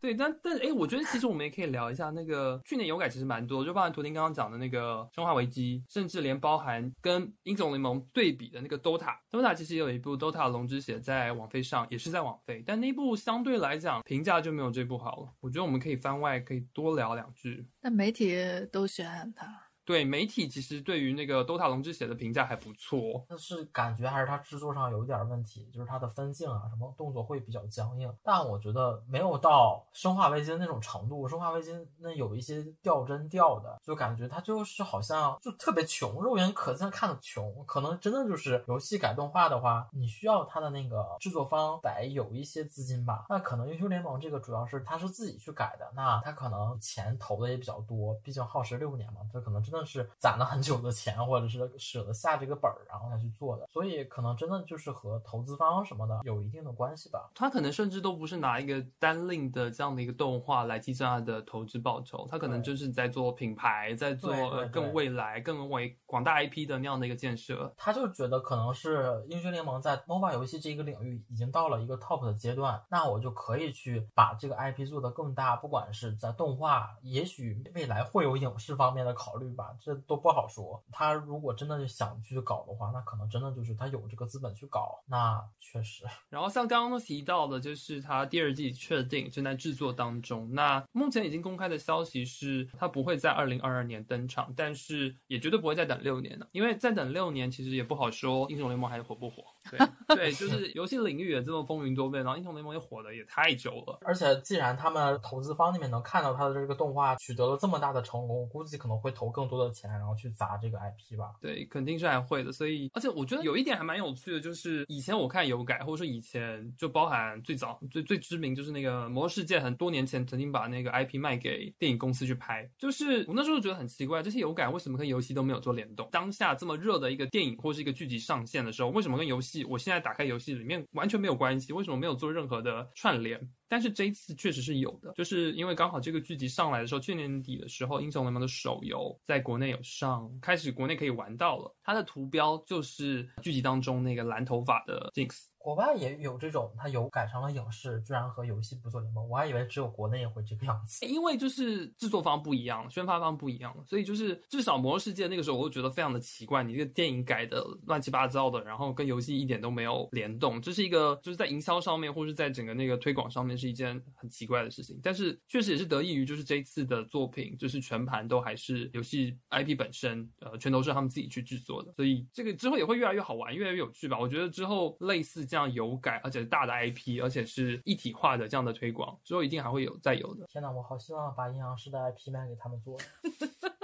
对，但但哎，我觉得其实我们也可以聊一下那个去年有改其实蛮多，就包含图灵刚刚讲的那个《生化危机》，甚至连包含跟英雄联盟对比的那个 DOTA，DOTA 其实也有一部 DOTA 龙之血在网飞上，也是在网飞，但那部相对来讲评价就没有这部好了。我觉得我们可以番外可以多聊两句。那媒体都喜欢它。对媒体其实对于那个《DOTA 龙之血》的评价还不错，但是感觉还是它制作上有一点问题，就是它的分镜啊什么动作会比较僵硬。但我觉得没有到《生化危机》那种程度，《生化危机》那有一些掉帧掉的，就感觉它就是好像就特别穷，肉眼可见看的穷。可能真的就是游戏改动画的话，你需要它的那个制作方得有一些资金吧。那可能《英雄联盟》这个主要是它是自己去改的，那它可能钱投的也比较多，毕竟耗时六年嘛，这可能真的。是攒了很久的钱，或者是舍得下这个本儿，然后才去做的，所以可能真的就是和投资方什么的有一定的关系吧。他可能甚至都不是拿一个单令的这样的一个动画来计算他的投资报酬，他可能就是在做品牌，在做更未来、更为广大 IP 的那样的一个建设。他就觉得可能是英雄联盟在 MOBA 游戏这个领域已经到了一个 top 的阶段，那我就可以去把这个 IP 做得更大，不管是在动画，也许未来会有影视方面的考虑吧。这都不好说。他如果真的想去搞的话，那可能真的就是他有这个资本去搞。那确实。然后像刚刚提到的，就是他第二季确定正在制作当中。那目前已经公开的消息是，他不会在二零二二年登场，但是也绝对不会再等六年了。因为再等六年，其实也不好说英雄联盟还火不火。对 对，就是游戏领域也这么风云多变，然后英雄联盟也火的也太久了。而且既然他们投资方那边能看到他的这个动画取得了这么大的成功，估计可能会投更多的钱，然后去砸这个 IP 吧。对，肯定是还会的。所以，而且我觉得有一点还蛮有趣的，就是以前我看有改，或者说以前就包含最早最最知名就是那个《魔兽世界》，很多年前曾经把那个 IP 卖给电影公司去拍。就是我那时候觉得很奇怪，这些有改为什么跟游戏都没有做联动？当下这么热的一个电影或是一个剧集上线的时候，为什么跟游戏我现在打开游戏里面完全没有关系？为什么没有做任何的串联？但是这一次确实是有的，就是因为刚好这个剧集上来的时候，去年底的时候，《英雄联盟》的手游在国内有上，开始国内可以玩到了。它的图标就是剧集当中那个蓝头发的 Jinx。国外也有这种，它有改成了影视，居然和游戏不做联盟，我还以为只有国内会这个样子。因为就是制作方不一样，宣发方不一样，所以就是至少《魔兽世界》那个时候，我都觉得非常的奇怪，你这个电影改的乱七八糟的，然后跟游戏一点都没有联动，这是一个就是在营销上面或是在整个那个推广上面是一件很奇怪的事情。但是确实也是得益于就是这一次的作品，就是全盘都还是游戏 IP 本身，呃，全都是他们自己去制作的，所以这个之后也会越来越好玩，越来越有趣吧。我觉得之后类似这样。有改，而且是大的 IP，而且是一体化的这样的推广，之后一定还会有再有的。天哪，我好希望把阴阳师的 IP 卖给他们做。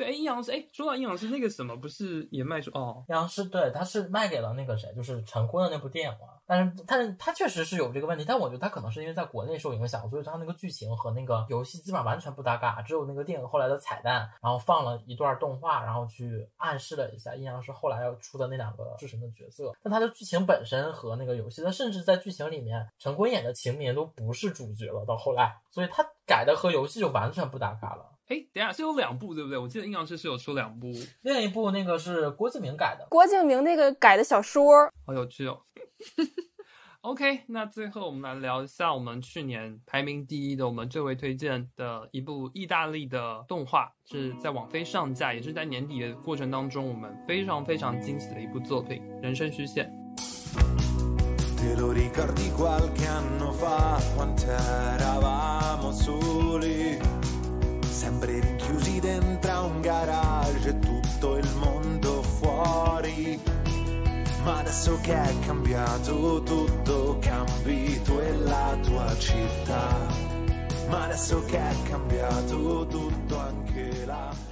对，阴阳师，哎，说到阴阳师，那个什么不是也卖出？哦，阴阳师，对，他是卖给了那个谁，就是陈坤的那部电影嘛。但是，但是他确实是有这个问题，但我觉得他可能是因为在国内受影响，所以他那个剧情和那个游戏基本上完全不搭嘎，只有那个电影后来的彩蛋，然后放了一段动画，然后去暗示了一下阴阳师后来要出的那两个式神的角色。但他的剧情本身和那个游戏，他甚至在剧情里面，陈坤演的秦明都不是主角了，到后来，所以他改的和游戏就完全不搭嘎了。哎，等下是有两部对不对？我记得阴阳师是有出两部，另一部那个是郭敬明改的，郭敬明那个改的小说，好有趣哦。OK，那最后我们来聊一下我们去年排名第一的，我们最为推荐的一部意大利的动画，是在网飞上架，也是在年底的过程当中，我们非常非常惊喜的一部作品《人生虚线》。Sempre rinchiusi dentro un garage e tutto il mondo fuori. Ma adesso che è cambiato tutto, cambi tu e la tua città. Ma adesso che è cambiato tutto, anche la.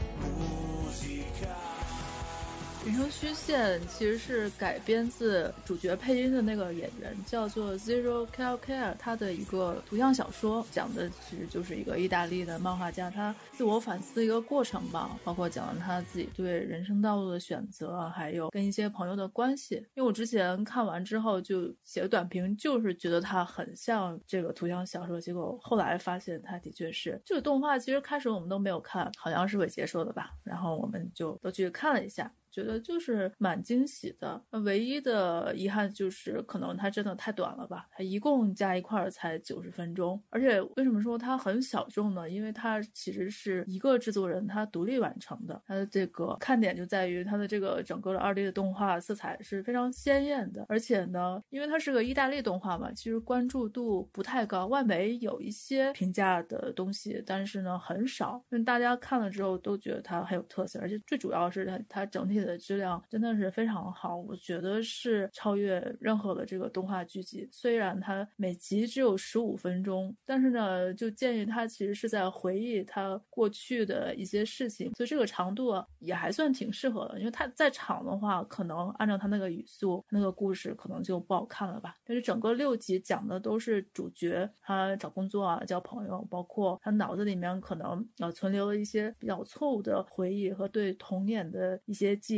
人生虚线其实是改编自主角配音的那个演员叫做 Zero Calcare 他的一个图像小说，讲的其实就是一个意大利的漫画家他自我反思的一个过程吧，包括讲了他自己对人生道路的选择，还有跟一些朋友的关系。因为我之前看完之后就写短评，就是觉得它很像这个图像小说，结果后来发现它的确是这个动画。其实开始我们都没有看，好像是伟杰说的吧，然后我们就都去看了一下。觉得就是蛮惊喜的，唯一的遗憾就是可能它真的太短了吧，它一共加一块儿才九十分钟，而且为什么说它很小众呢？因为它其实是一个制作人他独立完成的，它的这个看点就在于它的这个整个的二 D 的动画色彩是非常鲜艳的，而且呢，因为它是个意大利动画嘛，其实关注度不太高，外媒有一些评价的东西，但是呢很少，因为大家看了之后都觉得它很有特色，而且最主要是它它整体的。的质量真的是非常好，我觉得是超越任何的这个动画剧集。虽然它每集只有十五分钟，但是呢，就建议它其实是在回忆它过去的一些事情，所以这个长度也还算挺适合的。因为它再长的话，可能按照它那个语速，那个故事可能就不好看了吧。但是整个六集讲的都是主角他找工作啊、交朋友，包括他脑子里面可能呃存留了一些比较错误的回忆和对童年的一些。记忆，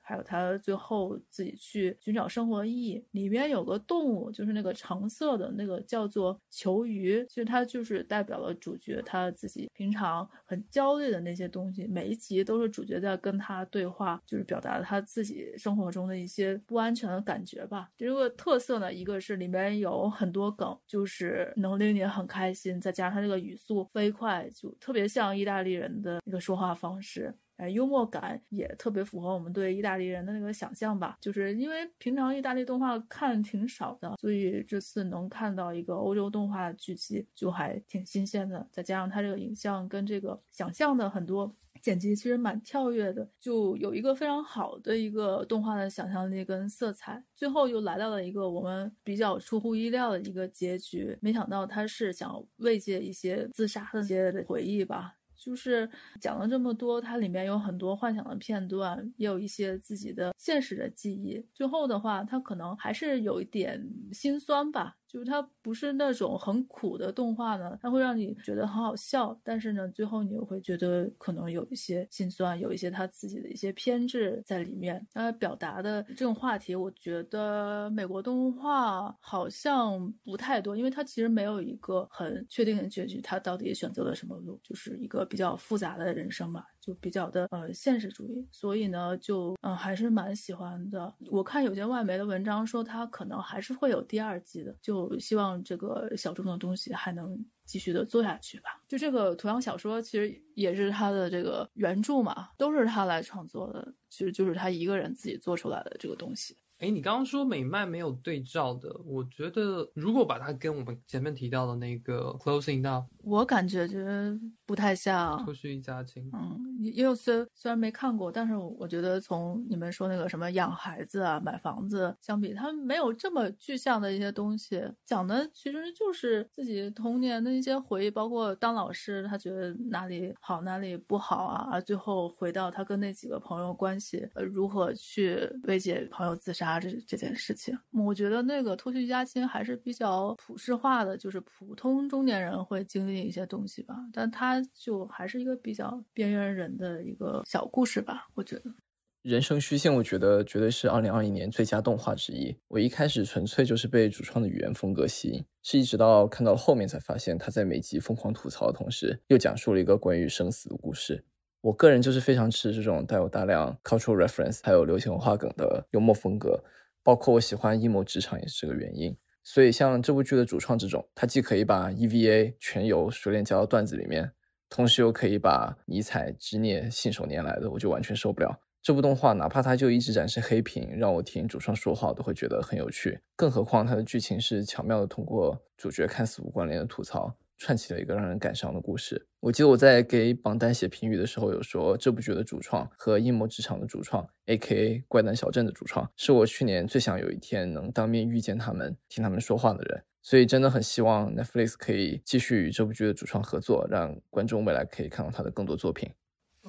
还有他最后自己去寻找生活意义。里面有个动物，就是那个橙色的那个叫做球鱼，其实它就是代表了主角他自己平常很焦虑的那些东西。每一集都是主角在跟他对话，就是表达他自己生活中的一些不安全的感觉吧。这个特色呢，一个是里面有很多梗，就是能令你很开心，再加上它这个语速飞快，就特别像意大利人的一个说话方式。哎，幽默感也特别符合我们对意大利人的那个想象吧。就是因为平常意大利动画看挺少的，所以这次能看到一个欧洲动画的剧集，就还挺新鲜的。再加上它这个影像跟这个想象的很多剪辑，其实蛮跳跃的，就有一个非常好的一个动画的想象力跟色彩。最后又来到了一个我们比较出乎意料的一个结局，没想到他是想慰藉一些自杀的一些回忆吧。就是讲了这么多，它里面有很多幻想的片段，也有一些自己的现实的记忆。最后的话，它可能还是有一点心酸吧。就是它不是那种很苦的动画呢，它会让你觉得很好笑，但是呢，最后你又会觉得可能有一些心酸，有一些他自己的一些偏执在里面。他表达的这种话题，我觉得美国动画好像不太多，因为它其实没有一个很确定的结局，他到底选择了什么路，就是一个比较复杂的人生吧。就比较的呃现实主义，所以呢，就嗯还是蛮喜欢的。我看有些外媒的文章说，他可能还是会有第二季的，就希望这个小众的东西还能继续的做下去吧。就这个图像小说，其实也是他的这个原著嘛，都是他来创作的，其实就是他一个人自己做出来的这个东西。哎，你刚刚说美漫没有对照的，我觉得如果把它跟我们前面提到的那个 Closing Down，我感觉觉得不太像。脱序一家亲，嗯，因为虽虽然没看过，但是我觉得从你们说那个什么养孩子啊、买房子相比，他没有这么具象的一些东西，讲的其实就是自己童年的一些回忆，包括当老师他觉得哪里好哪里不好啊，而最后回到他跟那几个朋友关系，呃，如何去慰藉朋友自杀。这这件事情，我觉得那个脱去一家亲还是比较普世化的，就是普通中年人会经历一些东西吧。但他就还是一个比较边缘人的一个小故事吧。我觉得《人生虚线》，我觉得绝对是二零二一年最佳动画之一。我一开始纯粹就是被主创的语言风格吸引，是一直到看到了后面才发现，他在每集疯狂吐槽的同时，又讲述了一个关于生死的故事。我个人就是非常吃这种带有大量 cultural reference 还有流行文化梗的幽默风格，包括我喜欢阴谋职场也是这个原因。所以像这部剧的主创这种，他既可以把 EVA 全游熟练加到段子里面，同时又可以把尼采执念信手拈来的，我就完全受不了。这部动画哪怕它就一直展示黑屏，让我听主创说话都会觉得很有趣。更何况它的剧情是巧妙的通过主角看似无关联的吐槽。串起了一个让人感伤的故事。我记得我在给榜单写评语的时候，有说这部剧的主创和阴谋职场的主创，A.K.A. 怪诞小镇的主创，是我去年最想有一天能当面遇见他们、听他们说话的人。所以真的很希望 Netflix 可以继续与这部剧的主创合作，让观众未来可以看到他的更多作品。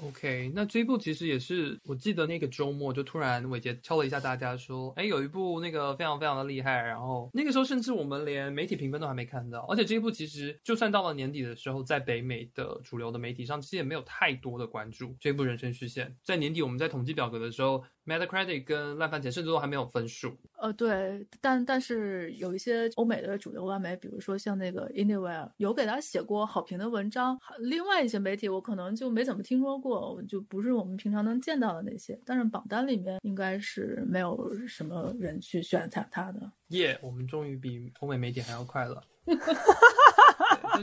OK，那这一部其实也是，我记得那个周末就突然伟杰敲了一下大家说，哎，有一部那个非常非常的厉害，然后那个时候甚至我们连媒体评分都还没看到，而且这一部其实就算到了年底的时候，在北美的主流的媒体上，其实也没有太多的关注这一部《人生虚线》。在年底我们在统计表格的时候，Metacritic 跟烂番茄甚至都还没有分数。呃，对，但但是有一些欧美的主流外媒，比如说像那个 Anywhere，有给他写过好评的文章。另外一些媒体我可能就没怎么听说过，就不是我们平常能见到的那些。但是榜单里面应该是没有什么人去选它它的。耶、我们终于比欧美媒体还要快了。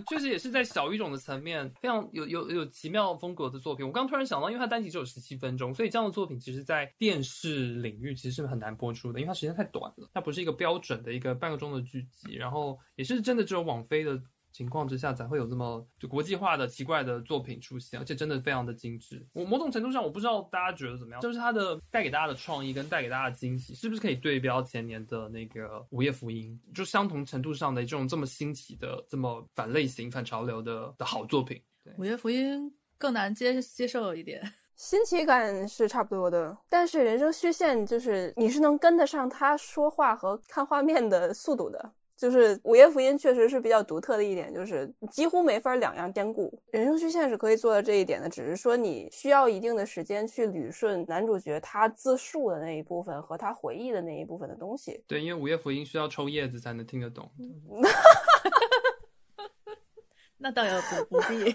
确实也是在小语种的层面非常有有有奇妙风格的作品。我刚突然想到，因为它单集只有十七分钟，所以这样的作品其实在电视领域其实是很难播出的，因为它时间太短了，它不是一个标准的一个半个钟的剧集，然后也是真的只有网飞的。情况之下才会有这么就国际化的奇怪的作品出现，而且真的非常的精致。我某种程度上我不知道大家觉得怎么样，就是它的带给大家的创意跟带给大家的惊喜，是不是可以对标前年的那个《午夜福音》？就相同程度上的这种这么新奇的、这么反类型、反潮流的的好作品。对，午夜福音更难接接受一点。新奇感是差不多的，但是人生虚线就是你是能跟得上他说话和看画面的速度的。就是《午夜福音》确实是比较独特的一点，就是几乎没法两样兼顾。人生曲线是可以做到这一点的，只是说你需要一定的时间去捋顺男主角他自述的那一部分和他回忆的那一部分的东西。对，因为《午夜福音》需要抽叶子才能听得懂。那倒也不不必。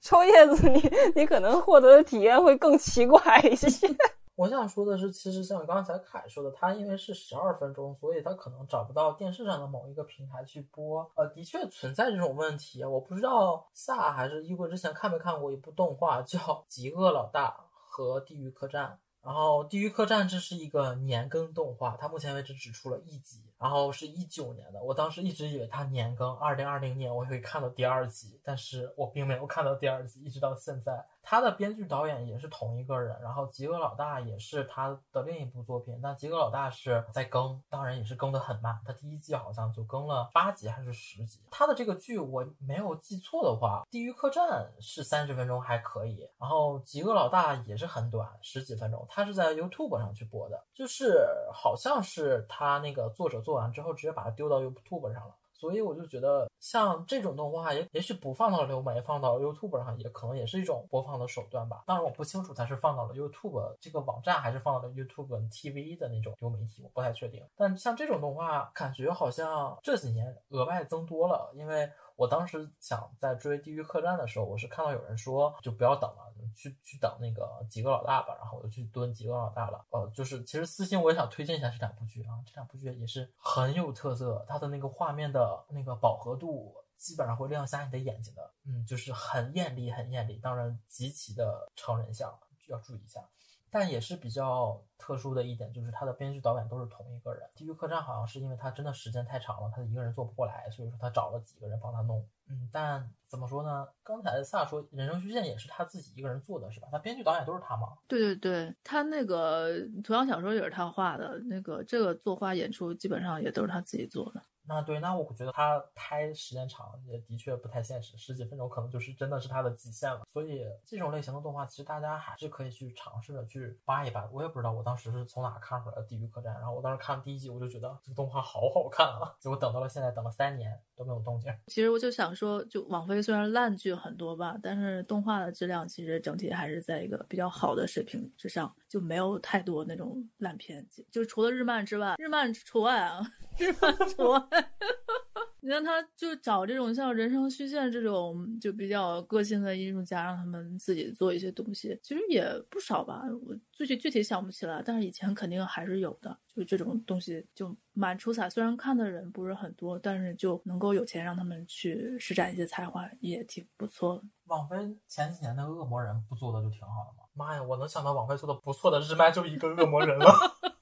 抽叶子你，你可能获得的体验会更奇怪一些。我想说的是，其实像刚才凯说的，他因为是十二分钟，所以他可能找不到电视上的某一个平台去播。呃，的确存在这种问题。我不知道萨还是衣柜之前看没看过一部动画叫《极恶老大和地狱客栈》。然后《地狱客栈》这是一个年更动画，它目前为止只出了一集，然后是一九年的。我当时一直以为它年更，二零二零年我会看到第二集，但是我并没有看到第二集，一直到现在。他的编剧导演也是同一个人，然后《极恶老大》也是他的另一部作品。那《极恶老大》是在更，当然也是更得很慢。他第一季好像就更了八集还是十集。他的这个剧我没有记错的话，《地狱客栈》是三十分钟还可以，然后《极恶老大》也是很短，十几分钟。他是在 YouTube 上去播的，就是好像是他那个作者做做完之后直接把它丢到 YouTube 上了。所以我就觉得，像这种动画，也也许不放到流媒，放到 YouTube 上，也可能也是一种播放的手段吧。当然，我不清楚它是放到了 YouTube 这个网站，还是放到了 YouTube TV 的那种流媒体，我不太确定。但像这种动画，感觉好像这几年额外增多了，因为我当时想在追《地狱客栈》的时候，我是看到有人说就不要等了，去去等那个《几个老大》吧，然后我就去蹲《几个老大》了。呃，就是其实私信我也想推荐一下这两部剧啊，这两部剧也是很有特色，它的那个画面的那个饱和度基本上会亮瞎你的眼睛的，嗯，就是很艳丽，很艳丽，当然极其的成人像，要注意一下。但也是比较特殊的一点，就是他的编剧导演都是同一个人。《地狱客栈》好像是因为他真的时间太长了，他一个人做不过来，所以说他找了几个人帮他弄。嗯，但怎么说呢？刚才萨说《人生虚线》也是他自己一个人做的，是吧？他编剧导演都是他吗？对对对，他那个图像小说也是他画的，那个这个作画演出基本上也都是他自己做的。那对，那我觉得它拍时间长也的确不太现实，十几分钟可能就是真的是它的极限了。所以这种类型的动画，其实大家还是可以去尝试着去扒一扒。我也不知道我当时是从哪看出来的《地狱客栈》，然后我当时看第一集，我就觉得这个动画好好看啊，结果等到了现在，等了三年都没有动静。其实我就想说，就网飞虽然烂剧很多吧，但是动画的质量其实整体还是在一个比较好的水平之上，就没有太多那种烂片，就除了日漫之外，日漫除外啊，日漫除外。你让他就找这种像人生虚线这种就比较个性的艺术家，让他们自己做一些东西，其实也不少吧。我具体具体想不起来，但是以前肯定还是有的。就这种东西就蛮出彩，虽然看的人不是很多，但是就能够有钱让他们去施展一些才华，也挺不错的。网飞前几年那个恶魔人不做的就挺好的吗？妈呀，我能想到网飞做的不错的日漫就一个恶魔人了。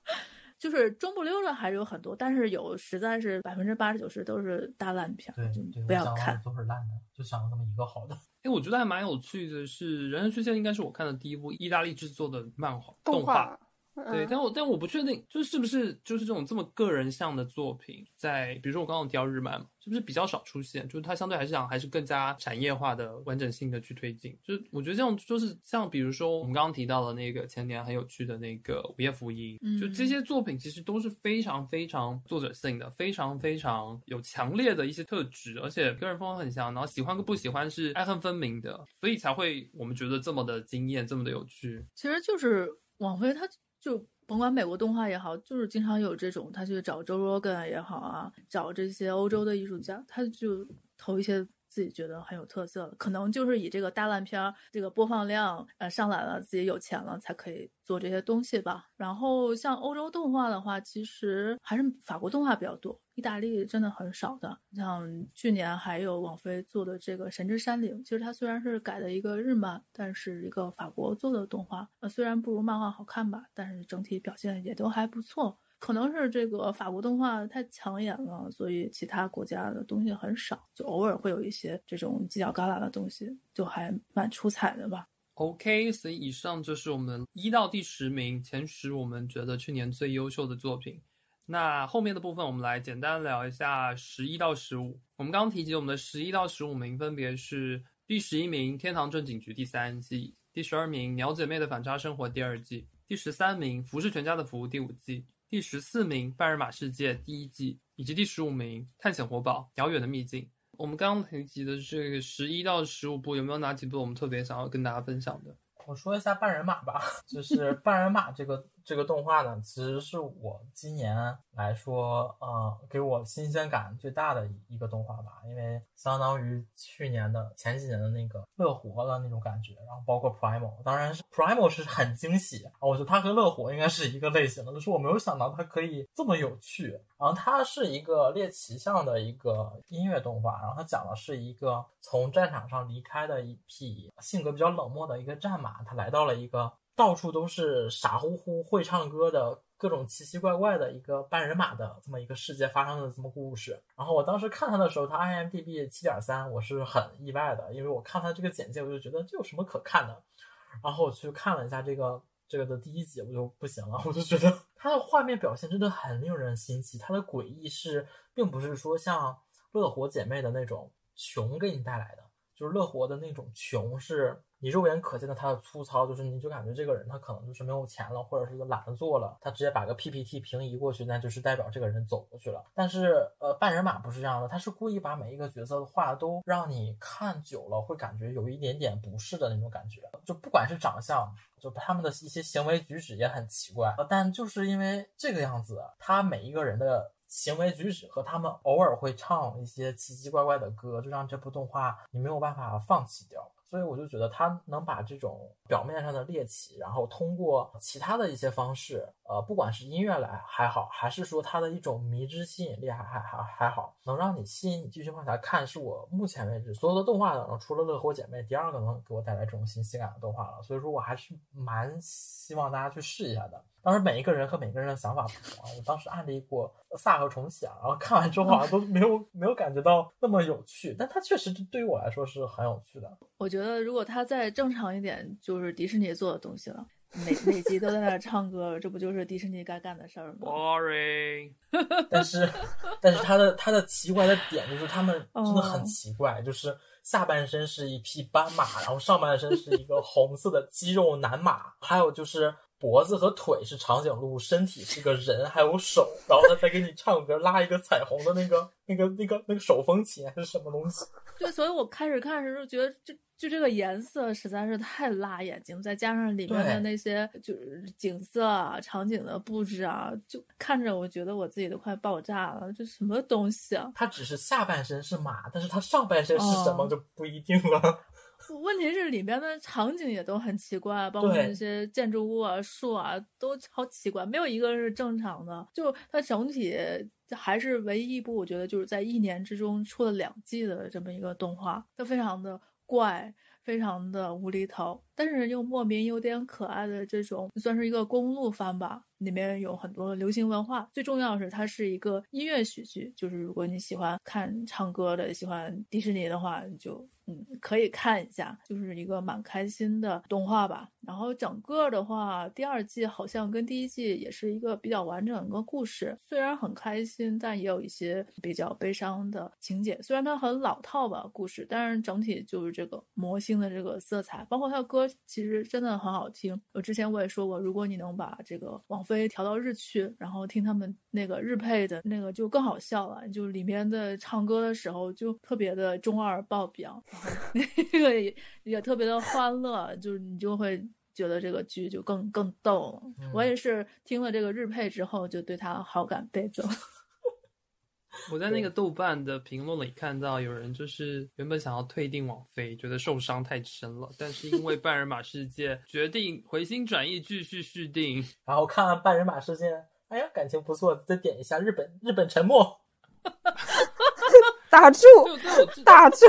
就是中不溜的还是有很多，但是有实在是百分之八十九十都是大烂片，对，不要看。都是烂的，就想了这么一个好的。哎，我觉得还蛮有趣的是，《人生虚线》应该是我看的第一部意大利制作的漫画动画。对，嗯但我但我不确定，就是不是就是这种这么个人向的作品，在比如说我刚刚提到日漫嘛，是不是比较少出现？就是它相对还是讲还是更加产业化的完整性的去推进。就是我觉得这种就是像比如说我们刚刚提到的那个前年很有趣的那个《午夜福音》，嗯就这些作品其实都是非常非常作者性的，非常非常有强烈的一些特质，而且个人风格很强，然后喜欢跟不喜欢是爱恨分明的，所以才会我们觉得这么的惊艳，这么的有趣。其实就是网飞，他就甭管美国动画也好，就是经常有这种，他去找周 Rogan 也好啊，找这些欧洲的艺术家，他就投一些自己觉得很有特色的，可能就是以这个大烂片儿这个播放量呃上来了，自己有钱了才可以做这些东西吧。然后像欧洲动画的话，其实还是法国动画比较多。意大利真的很少的，像去年还有网飞做的这个《神之山岭》，其实它虽然是改的一个日漫，但是一个法国做的动画，呃，虽然不如漫画好看吧，但是整体表现也都还不错。可能是这个法国动画太抢眼了，所以其他国家的东西很少，就偶尔会有一些这种犄角旮旯的东西，就还蛮出彩的吧。OK，所以以上就是我们一到第十名前十，我们觉得去年最优秀的作品。那后面的部分，我们来简单聊一下十一到十五。我们刚刚提及我们的十一到十五名分别是第十一名《天堂正警局》第三季，第十二名《鸟姐妹的反差生活》第二季，第十三名《服饰全家的服务》第五季，第十四名《半人马世界》第一季，以及第十五名《探险活宝：遥远的秘境》。我们刚刚提及的这个十一到十五部，有没有哪几部我们特别想要跟大家分享的？我说一下半人马吧，就是半人马这个这个动画呢，其实是我今年来说，呃，给我新鲜感最大的一个动画吧，因为相当于去年的前几年的那个乐活的那种感觉，然后包括 Primo，当然是 Primo 是很惊喜，啊我觉得它和乐活应该是一个类型的，就是我没有想到它可以这么有趣，然后它是一个猎奇向的一个音乐动画，然后它讲的是一个从战场上离开的一匹性格比较冷漠的一个战马，它来到了一个到处都是傻乎乎会唱歌的各种奇奇怪怪的一个半人马的这么一个世界发生的这么故事。然后我当时看它的时候，它 IMDB 七点三，我是很意外的，因为我看它这个简介，我就觉得这有什么可看的。然后我去看了一下这个这个的第一集，我就不行了，我就觉得它的画面表现真的很令人新奇，它的诡异是并不是说像乐活姐妹的那种穷给你带来的，就是乐活的那种穷是你肉眼可见的它的粗糙，就是你就感觉这个人他可能就是没有钱了，或者是懒得做了，他直接把个 PPT 平移过去，那就是代表这个人走过去了。但是呃，半人马不是这样的，他是故意把每一个角色的画都让你看久了会感觉有一点点不适的那种感觉，就不管是长相。就他们的一些行为举止也很奇怪，但就是因为这个样子，他每一个人的行为举止和他们偶尔会唱一些奇奇怪怪的歌，就让这部动画你没有办法放弃掉。所以我就觉得他能把这种表面上的猎奇，然后通过其他的一些方式，呃，不管是音乐来还好，还是说他的一种迷之吸引力还还还还好，能让你吸引你继续往下看，是我目前为止所有的动画当中，除了《乐活姐妹》，第二个能给我带来这种新鲜感的动画了。所以说我还是蛮希望大家去试一下的。当时，每一个人和每个人的想法不同啊。我当时案例过《萨和重启》啊，然后看完之后好像 都没有没有感觉到那么有趣，但它确实对于我来说是很有趣的。我觉得如果它再正常一点，就是迪士尼做的东西了。每每集都在那儿唱歌，这不就是迪士尼该干的事儿吗？Boring。但是，但是它的它的奇怪的点就是他们真的哦很奇怪，就是下半身是一匹斑马，然后上半身是一个红色的肌肉男马，还有就是脖子和腿是长颈鹿，身体是个人，还有手，然后他再给你唱歌，拉一个彩虹的那个那个那个那个手风琴还是什么东西？对，所以我开始看的时候觉得这就这个颜色实在是太辣眼睛，再加上里面的那些就是景色啊、场景的布置啊，就看着我觉得我自己都快爆炸了，这什么东西啊？它只是下半身是马，但是它上半身是什么哦就不一定了。问题是里边的场景也都很奇怪，包括对那些建筑物啊、树啊，都超奇怪，没有一个是正常的。就它整体还是唯一一部，我觉得就是在一年之中出了两季的这么一个动画，它非常的怪，非常的无厘头，但是又莫名有点可爱的这种，算是一个公路番吧。里面有很多流行文化，最重要的是它是一个音乐喜剧，就是如果你喜欢看唱歌的，喜欢迪士尼的话，你就嗯可以看一下，就是一个蛮开心的动画吧。然后整个的话，第二季好像跟第一季也是一个比较完整的一个故事，虽然很开心，但也有一些比较悲伤的情节。虽然它很老套吧故事，但是整体就是这个魔性的这个色彩，包括它的歌其实真的很好听。我之前我也说过，如果你能把这个网飞调到日区，然后听他们那个日配的那个就更好笑了，就里面的唱歌的时候就特别的中二爆表，那个也也特别的欢乐，就是你就会。觉得这个剧就更更逗了。我也是听了这个日配之后，就对他好感倍增。我在那个豆瓣的评论里看到有人就是原本想要退订网飞，觉得受伤太深了，但是因为 半人马世界决定回心转意继续续订，然后看了半人马世界，哎呀，感情不错，再点一下日本日本沉默，打住打住。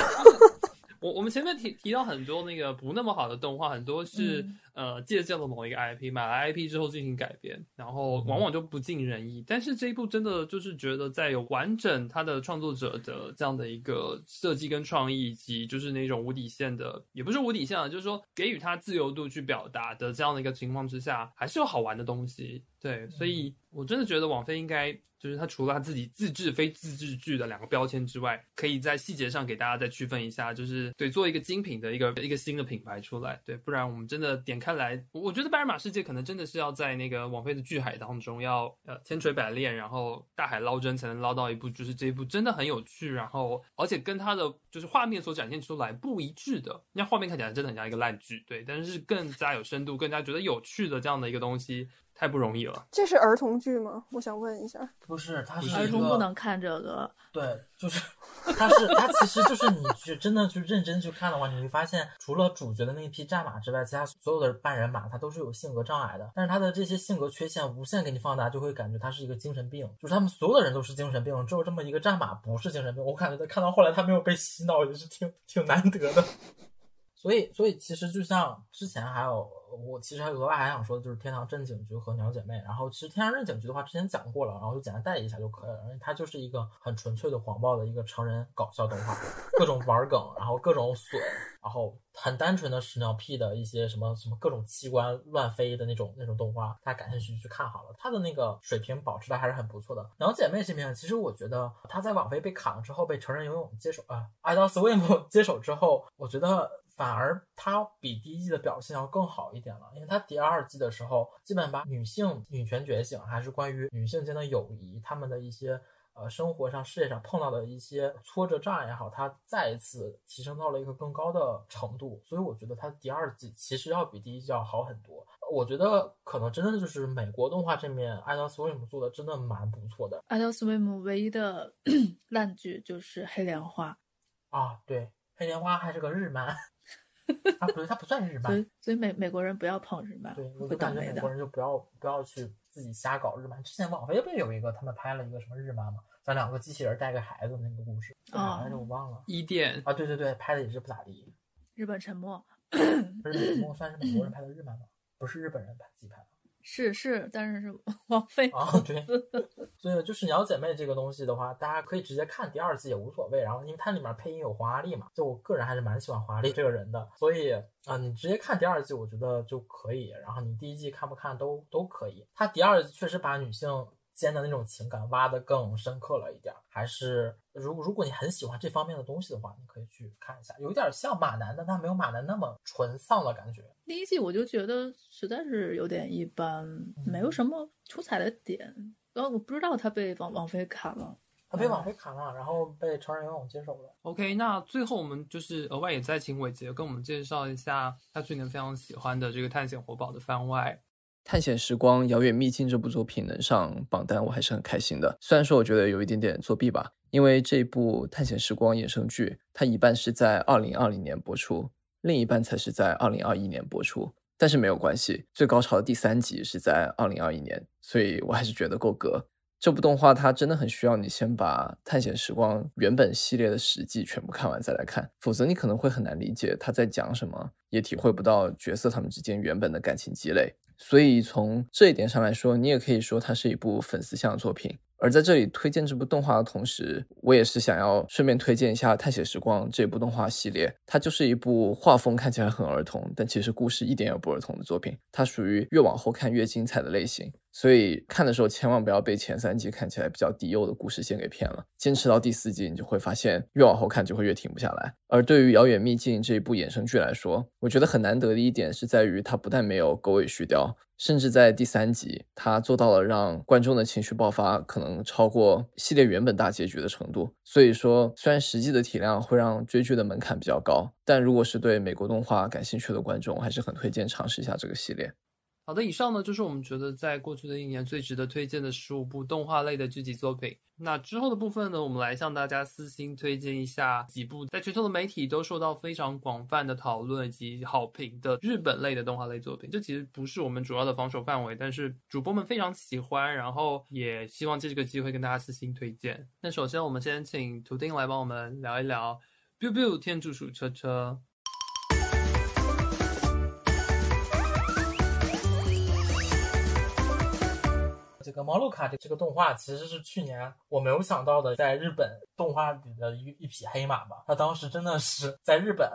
我我们前面提提到很多那个不那么好的动画，很多是、呃借鉴了某一个 IP，买了 IP 之后进行改编，然后往往就不尽人意。但是这一部真的就是觉得在有完整它的创作者的这样的一个设计跟创意，以及就是那种无底线的，也不是无底线啊，就是说给予他自由度去表达的这样的一个情况之下，还是有好玩的东西。对，所以我真的觉得网飞应该就是它除了它自己自制非自制剧的两个标签之外，可以在细节上给大家再区分一下，就是对做一个精品的一个一个新的品牌出来。对，不然我们真的点开看来，我觉得《拜尔马世界》可能真的是要在那个王菲的巨海当中要呃千锤百炼，然后大海捞针才能捞到一部就是这一部真的很有趣，然后而且跟它的就是画面所展现出来不一致的，那画面看起来真的很像一个烂剧，对，但是更加有深度、更加觉得有趣的这样的一个东西。太不容易了。这是儿童剧吗？我想问一下。不是，它是儿童不能看这个。对，就是它是它其实就是你去真的去认真去看的话，你会发现，除了主角的那一匹战马之外，其他所有的半人马它都是有性格障碍的。但是它的这些性格缺陷无限给你放大，就会感觉他是一个精神病。就是他们所有的人都是精神病，只有这么一个战马不是精神病。我感觉他看到后来他没有被洗脑，也是挺挺难得的。所以，所以其实就像之前还有，我其实还额外还想说的就是《天堂镇警局》和《鸟姐妹》。然后，其实《天堂镇警局》的话之前讲过了，然后就简单带一下就可以了。因为它就是一个很纯粹的黄暴的一个成人搞笑动画，各种玩梗，然后各种损，然后很单纯的屎尿屁的一些什么什么各种器官乱飞的那种那种动画，大家感兴趣去看好了。它的那个水平保持的还是很不错的。《鸟姐妹》这边，其实我觉得它在网飞被砍了之后，被成人游泳接手啊，爱到 Swim 接手之后，我觉得。反而它比第一季的表现要更好一点了，因为它第二季的时候，基本把女性女权觉醒，还是关于女性间的友谊，她们的一些呃生活上、事业上碰到的一些挫折障碍也好，它再一次提升到了一个更高的程度。所以我觉得它第二季其实要比第一季要好很多。我觉得可能真的就是美国动画这面，Adult Swim 做的真的蛮不错的。Adult Swim 唯一的 烂剧就是《黑莲花》啊，对，《黑莲花》还是个日漫。啊，不对，它不算日漫，所以所以美美国人不要碰日漫，对，我会就感觉。美国人就不要不要去自己瞎搞日漫。之前网飞不是有一个他们拍了一个什么日漫嘛，讲两个机器人带个孩子那个故事，叫啥来着我忘了。伊甸啊，对对对，拍的也是不咋地。日本沉默日本沉默算是美国人拍的日漫吗？不是日本人拍自己拍的。是是，但是是 王菲啊，对，所以就是鸟姐妹这个东西的话，大家可以直接看第二季也无所谓。然后因为它里面配音有黄阿丽嘛，就我个人还是蛮喜欢黄阿丽这个人的，所以啊、呃你直接看第二季，我觉得就可以。然后你第一季看不看都都可以。它第二季确实把女性间的那种情感挖得更深刻了一点，还是如果如果你很喜欢这方面的东西的话，你可以去看一下，有点像马男，但它没有马男那么纯丧的感觉。第一季我就觉得实在是有点一般，没有什么出彩的点。然后我不知道他被王王菲砍了，他被网飞砍了，然后被成人游泳接手了。OK，那最后我们就是额外也再请伟杰跟我们介绍一下他去年非常喜欢的这个《探险活宝》的番外。《探险时光：遥远秘境》这部作品能上榜单，我还是很开心的。虽然说我觉得有一点点作弊吧，因为这部《探险时光》衍生剧，它一半是在二零二零年播出，另一半才是在二零二一年播出。但是没有关系，最高潮的第三集是在二零二一年，所以我还是觉得够格。这部动画它真的很需要你先把《探险时光》原本系列的十季全部看完再来看，否则你可能会很难理解他在讲什么，也体会不到角色他们之间原本的感情积累。所以从这一点上来说，你也可以说它是一部粉丝向的作品。而在这里推荐这部动画的同时，我也是想要顺便推荐一下《探险时光》这部动画系列。它就是一部画风看起来很儿童，但其实故事一点也不儿童的作品。它属于越往后看越精彩的类型，所以看的时候千万不要被前三集看起来比较低幼的故事线给骗了。坚持到第四集，你就会发现越往后看就会越停不下来。而对于《遥远秘境》这一部衍生剧来说，我觉得很难得的一点是在于它不但没有狗尾续貂。甚至在第三集，它做到了让观众的情绪爆发可能超过系列原本大结局的程度。所以说，虽然实际的体量会让追剧的门槛比较高，但如果是对美国动画感兴趣的观众，还是很推荐尝试一下这个系列。好的，以上呢就是我们觉得在过去的一年最值得推荐的十五部动画类的剧集作品。那之后的部分呢，我们来向大家私心推荐一下几部在全球的媒体都受到非常广泛的讨论以及好评的日本类的动画类作品。这其实不是我们主要的防守范围，但是主播们非常喜欢，然后也希望借这个机会跟大家私心推荐。那首先，我们先请图钉来帮我们聊一聊《biu biu 天竺鼠车车》。这个《猫路卡》的这个动画其实是去年我没有想到的，在日本动画里的一一匹黑马吧。他当时真的是在日本，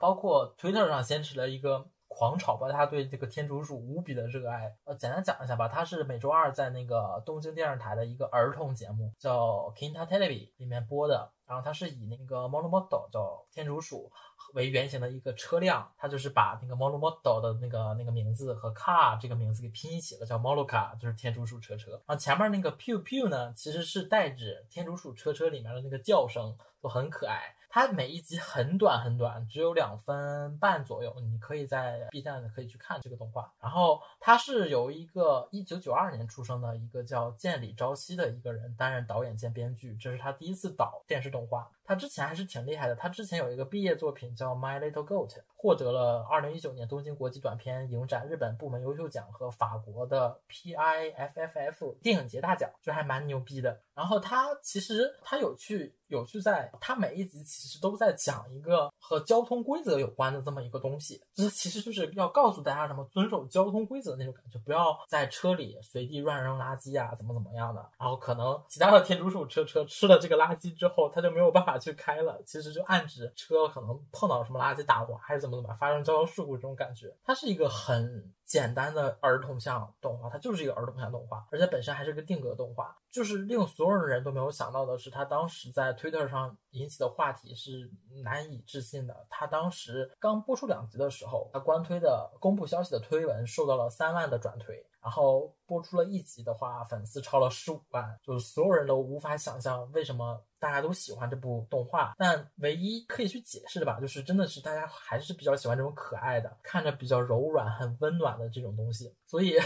包括 Twitter 上掀起了一个狂潮吧，大家对这个天竺鼠无比的热爱。呃，简单讲一下吧，它是每周二在那个东京电视台的一个儿童节目，叫 Kinta Televi 里面播的。然后它是以那个 Monomoto 叫天竺鼠为原型的一个车辆，它就是把那个 Monomoto 的那个那个名字和 car 这个名字给拼一起了，叫 Moloka，就是天竺鼠车车。然后前面那个 Pew Pew 呢，其实是代指天竺鼠车车里面的那个叫声，都很可爱。它每一集很短很短，只有两分半左右，你可以在 B 站可以去看这个动画。然后它是由一个一九九二年出生的一个叫建里朝希的一个人担任导演兼编剧，这是他第一次导电视动画。他之前还是挺厉害的，他之前有一个毕业作品叫《My Little Goat》，获得了二零一九年东京国际短片影展日本部门优秀奖和法国的 PIFFF 电影节大奖，就还蛮牛逼的。然后他其实他有趣有趣在，他每一集其实都在讲一个和交通规则有关的这么一个东西，这其实就是要告诉大家什么遵守交通规则那种感觉，不要在车里随地乱扔垃圾啊，怎么怎么样的。然后可能其他的天竺鼠车车吃了这个垃圾之后，他就没有办法去开了，其实就暗指车可能碰到什么垃圾打滑还是怎么怎么发生交通事故这种感觉。它是一个很简单的儿童向动画，它就是一个儿童向动画，而且本身还是个定格动画。就是令所有人都没有想到的是，他当时在 Twitter 上引起的话题是难以置信的。他当时刚播出两集的时候，他官推的公布消息的推文受到了三万的转推，然后播出了一集的话，粉丝超了十五万，就是所有人都无法想象为什么大家都喜欢这部动画。但唯一可以去解释的吧，就是真的是大家还是比较喜欢这种可爱的、看着比较柔软、很温暖的这种东西，所以。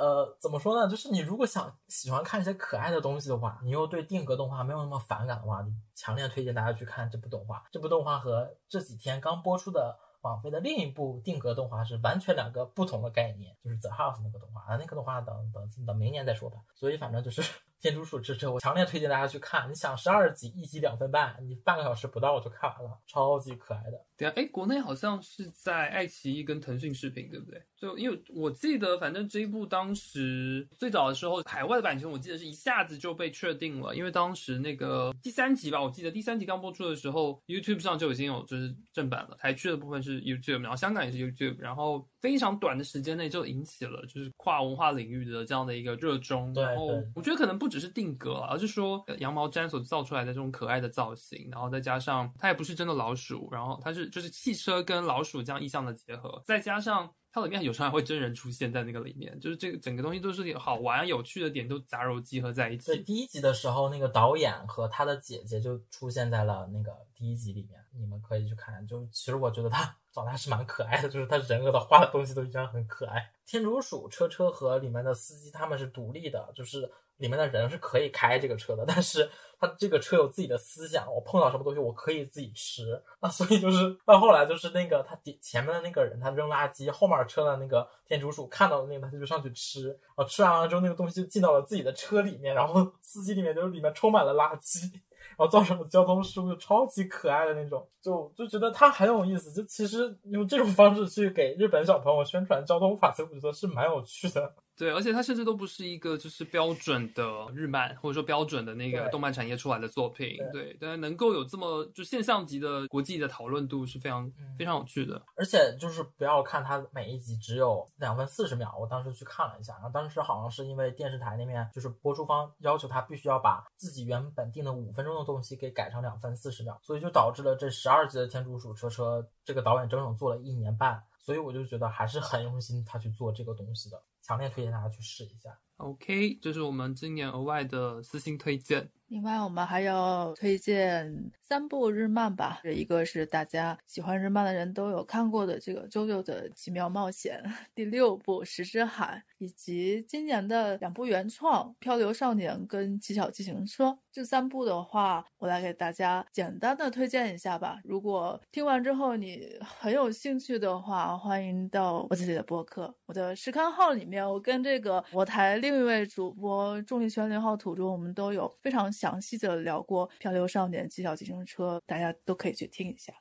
呃，怎么说呢？就是你如果想喜欢看一些可爱的东西的话，你又对定格动画没有那么反感的话，强烈推荐大家去看这部动画。这部动画和这几天刚播出的网飞的另一部定格动画是完全两个不同的概念，就是 The House 那个动画啊，那个动画等等等明年再说吧。所以反正就是天竺鼠之车，我强烈推荐大家去看。你想十二集，一集两分半，你半个小时不到我就看完了，超级可爱的。对啊，哎，国内好像是在爱奇艺跟腾讯视频，对不对？就因为我记得，反正这一部当时最早的时候，海外的版权我记得是一下子就被确定了，因为当时那个第三集吧，我记得第三集刚播出的时候，YouTube 上就已经有就是正版了，台区的部分是 YouTube，然后香港也是 YouTube，然后非常短的时间内就引起了就是跨文化领域的这样的一个热衷。然后我觉得可能不只是定格，而是说羊毛毡所造出来的这种可爱的造型，然后再加上它也不是真的老鼠，然后它是就是汽车跟老鼠这样意象的结合，再加上。它里面有时候还会真人出现在那个里面，就是这个整个东西都是好玩、有趣的点都杂糅集合在一起。对，第一集的时候，那个导演和他的姐姐就出现在了那个第一集里面，你们可以去看。就其实我觉得他 长得还是蛮可爱的，就是他人和他画的东西都一样很可爱。天竺鼠车车和里面的司机他们是独立的，就是里面的人是可以开这个车的，但是。他这个车有自己的思想，我碰到什么东西我可以自己吃，那 所以就是到后来就是那个他底前面的那个人他扔垃圾，后面车的那个天竺鼠看到的那个他就上去吃，啊吃完了之后那个东西就进到了自己的车里面，然后司机里面就是里面充满了垃圾，然后造成了交通事故，就超级可爱的那种，就就觉得他很有意思，就其实用这种方式去给日本小朋友宣传交通法则，我觉得是蛮有趣的。对，而且它甚至都不是一个就是标准的日漫，或者说标准的那个动漫产业出来的作品。对，但是能够有这么就现象级的国际的讨论度是非常、非常有趣的。而且就是不要看它每一集只有两分四十秒，我当时去看了一下，然后当时好像是因为电视台那边就是播出方要求他必须要把自己原本定的五分钟的东西给改成两分四十秒，所以就导致了这十二集的《天竺鼠车车》这个导演整整做了一年半，所以我就觉得还是很用心他去做这个东西的，强烈推荐大家去试一下。OK，这是我们今年额外的私信推荐。另外，我们还要推荐三部日漫吧。一个是大家喜欢日漫的人都有看过的这个《周周的奇妙冒险》，第六部《石之海》，以及今年的两部原创《漂流少年》跟《极小自行车》。这三部的话，我来给大家简单的推荐一下吧。如果听完之后你很有兴趣的话，欢迎到我自己的播客，我的实刊号里面，我跟这个我台另一位主播重力圈零号土著，我们都有非常详细的聊过《漂流少年》《极小自行车》，大家都可以去听一下。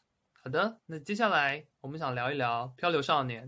好的，那接下来我们想聊一聊《漂流少年》。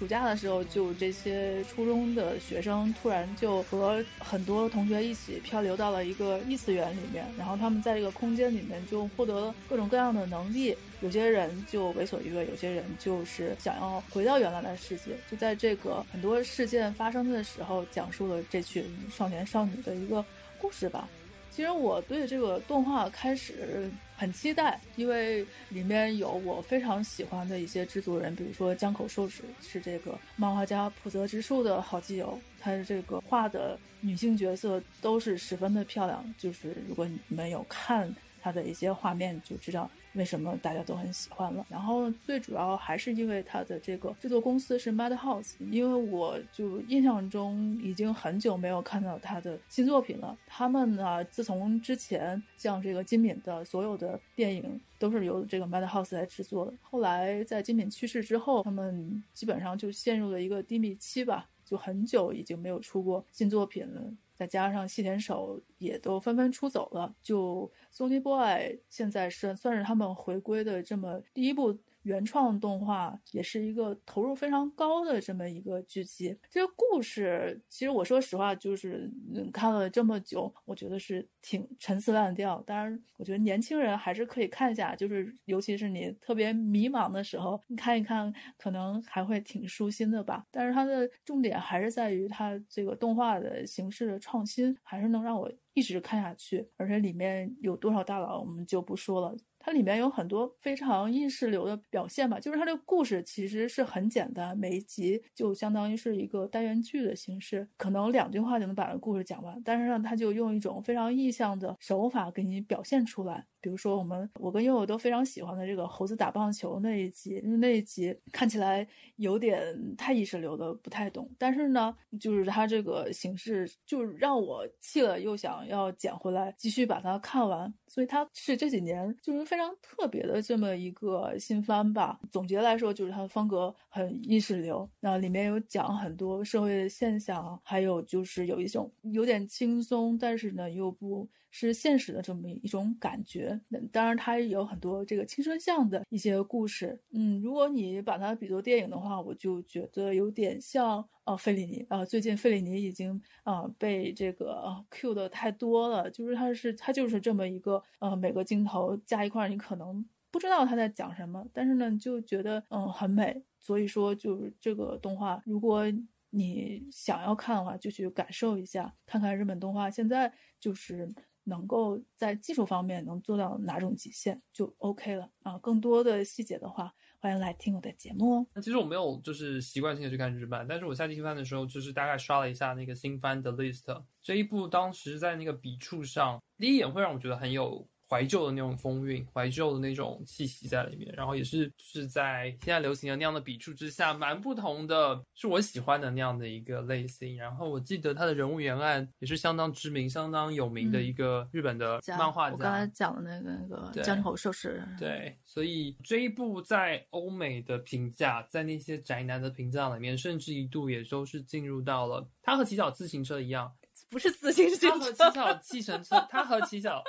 暑假的时候，就这些初中的学生突然就和很多同学一起漂流到了一个异次元里面，然后他们在这个空间里面就获得了各种各样的能力。有些人就为所欲为，有些人就是想要回到原来的世界。就在这个很多事件发生的时候，讲述了这群少年少女的一个故事吧。其实我对这个动画开始很期待，因为里面有我非常喜欢的一些制作人，比如说江口寿史是这个漫画家浦泽直树的好基友，他的这个画的女性角色都是十分的漂亮。就是如果你们有看他的一些画面，就知道为什么大家都很喜欢了。然后最主要还是因为他的这个制作公司是 Madhouse，因为我就印象中已经很久没有看到他的新作品了。他们呢，自从之前像这个金敏的所有的电影都是由这个 Madhouse 来制作的，后来在金敏去世之后，他们基本上就陷入了一个低迷期吧，就很久已经没有出过新作品了。再加上细田守也都纷纷出走了，就 Sony Boy 现在是算是他们回归的这么第一部原创动画，也是一个投入非常高的这么一个剧集。这个故事其实我说实话，就是嗯看了这么久，我觉得是挺陈词滥调。当然，我觉得年轻人还是可以看一下，就是尤其是你特别迷茫的时候，你看一看，可能还会挺舒心的吧。但是它的重点还是在于它这个动画的形式的创新，还是能让我一直看下去。而且里面有多少大佬，我们就不说了。它里面有很多非常意识流的表现吧，就是它这个故事其实是很简单，每一集就相当于是一个单元剧的形式，可能两句话就能把这故事讲完，但是呢，它就用一种非常意象的手法给你表现出来。比如说，我们我跟悠悠都非常喜欢的这个猴子打棒球那一集，因为那一集看起来有点太意识流的，不太懂。但是呢，就是它这个形式，就让我气了又想要捡回来，继续把它看完。所以它是这几年就是非常特别的这么一个新番吧。总结来说，就是它的风格很意识流，那里面有讲很多社会现象，还有就是有一种有点轻松，但是呢又不是现实的这么一种感觉。当然，它有很多这个青春向的一些故事。嗯，如果你把它比作电影的话，我就觉得有点像呃费里尼啊、呃。最近费里尼已经啊、呃、被这个 Q 的太多了，就是它是它就是这么一个呃每个镜头加一块，你可能不知道他在讲什么，但是呢就觉得嗯很美。所以说，就是这个动画，如果你想要看的话，就去感受一下，看看日本动画现在就是。能够在技术方面能做到哪种极限就 OK 了啊！更多的细节的话，欢迎来听我的节目哦。那其实我没有就是习惯性的去看日漫，但是我下季新番的时候，就是大概刷了一下那个新番的 list。这一部当时在那个笔触上，第一眼会让我觉得很有怀旧的那种风韵，怀旧的那种气息在里面，然后也是是在现在流行的那样的笔触之下，蛮不同的，是我喜欢的那样的一个类型。然后我记得他的人物原案也是相当知名、相当有名的一个日本的漫画家我刚才。讲的那个那个对江口寿史，对，所以这一部在欧美的评价，在那些宅男的评价里面，甚至一度也都是进入到了，他和骑脚自行车一样，不是自行车，他和骑脚计程车，他和骑脚。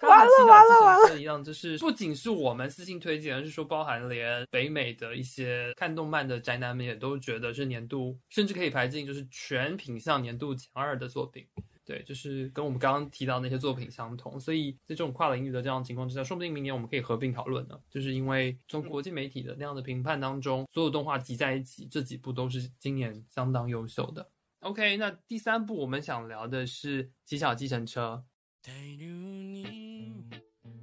它完了完了完了一样，就是不仅是我们私信推荐，而是说包含连北美的一些看动漫的宅男们也都觉得是年度，甚至可以排进就是全品项年度前二的作品。对，就是跟我们刚刚提到那些作品相同，所以在这种跨领域的这样的情况之下，说不定明年我们可以合并讨论呢。就是因为从国际媒体的那样的评判当中，所有动画集在一起，这几部都是今年相当优秀的。OK，那第三部我们想聊的是《极小计程车》。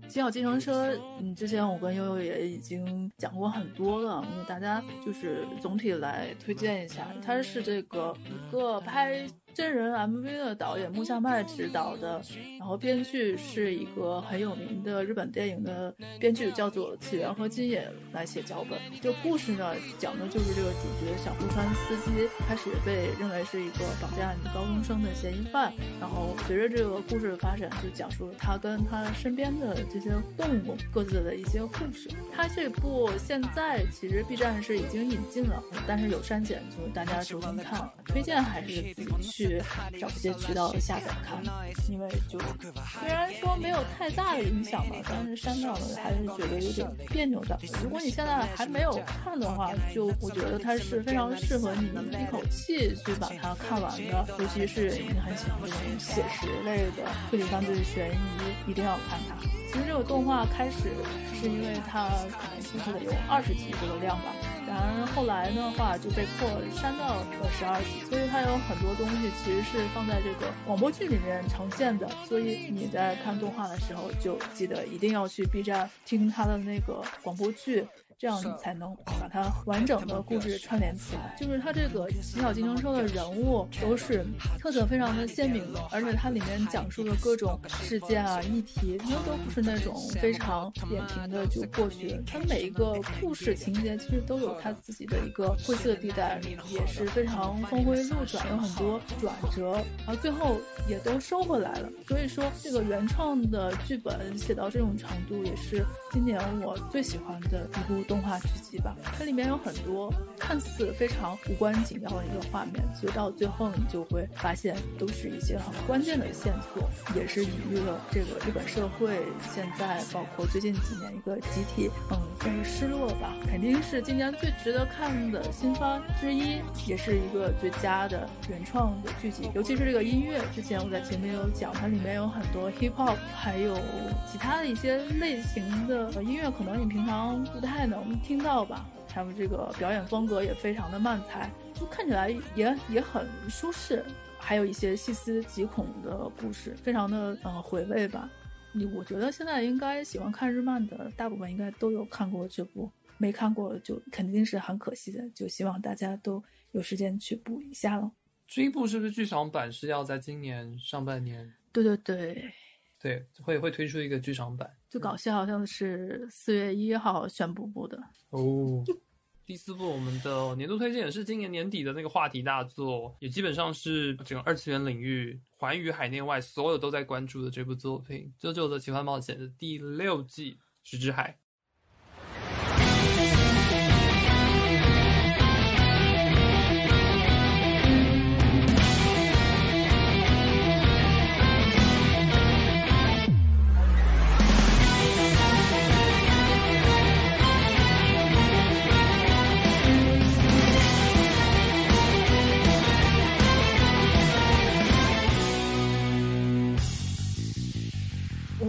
极小计程车，嗯，之前我跟悠悠也已经讲过很多了，因为大家就是总体来推荐一下，它是这个一个拍真人 MV 的导演木下麦执导的，然后编剧是一个很有名的日本电影的编剧，叫做次元和金野来写脚本。这故事呢，讲的就是这个主角小户川司机开始被认为是一个绑架女高中生的嫌疑犯，然后随着这个故事的发展，就讲述了他跟他身边的这些动物各自的一些故事。他这部现在其实 B 站是已经引进了，但是有删减，就大家重新看，推荐还是自己去去找一些渠道下载看，因为就虽然说没有太大的影响吧，但是删掉了还是觉得有点别扭的。如果你现在还没有看的话，就我觉得它是非常适合你一口气去把它看完的，尤其是你很喜欢这种写实类的推理犯罪悬疑，一定要看它。其实这个动画开始是因为它可能是它得有二十集这个量吧，然后来的话就被迫删掉了十二集，所以它有很多东西其实是放在这个广播剧里面呈现的，所以你在看动画的时候就记得一定要去 B 站听它的那个广播剧。这样你才能把它完整的故事串联起来。就是它这个极小计程车的人物都是特色非常的鲜明的，而且它里面讲述的各种事件啊、议题，那都不是那种非常扁平的就过去。它每一个故事情节其实都有它自己的一个灰色地带，也是非常峰回路转，有很多转折，然后最后也都收回来了。所以说，这个原创的剧本写到这种程度，也是今年我最喜欢的一部。动画剧集吧，它里面有很多看似非常无关紧要的一个画面，所以到最后你就会发现都是一些很关键的线索，也是隐喻了这个日本社会现在包括最近几年一个集体嗯算是失落吧，肯定是今年最值得看的新番之一，也是一个最佳的原创的剧集，尤其是这个音乐，之前我在前面有讲，它里面有很多 hip hop，还有其他的一些类型的音乐，可能你平常不太能。能听到吧？他们这个表演风格也非常的慢才，就看起来也也很舒适，还有一些细思极恐的故事，非常的呃回味吧。你我觉得现在应该喜欢看日漫的大部分应该都有看过这部，没看过就肯定是很可惜的。就希望大家都有时间去补一下喽。这一部是不是剧场版是要在今年上半年？对对对。对，会会推出一个剧场版，最搞笑好像是四月一号宣布布的哦。第四部我们的年度推荐也是今年年底的那个话题大作，也基本上是整个二次元领域环宇海内外所有都在关注的这部作品《啾啾的奇幻冒险》的第六季《石之海》。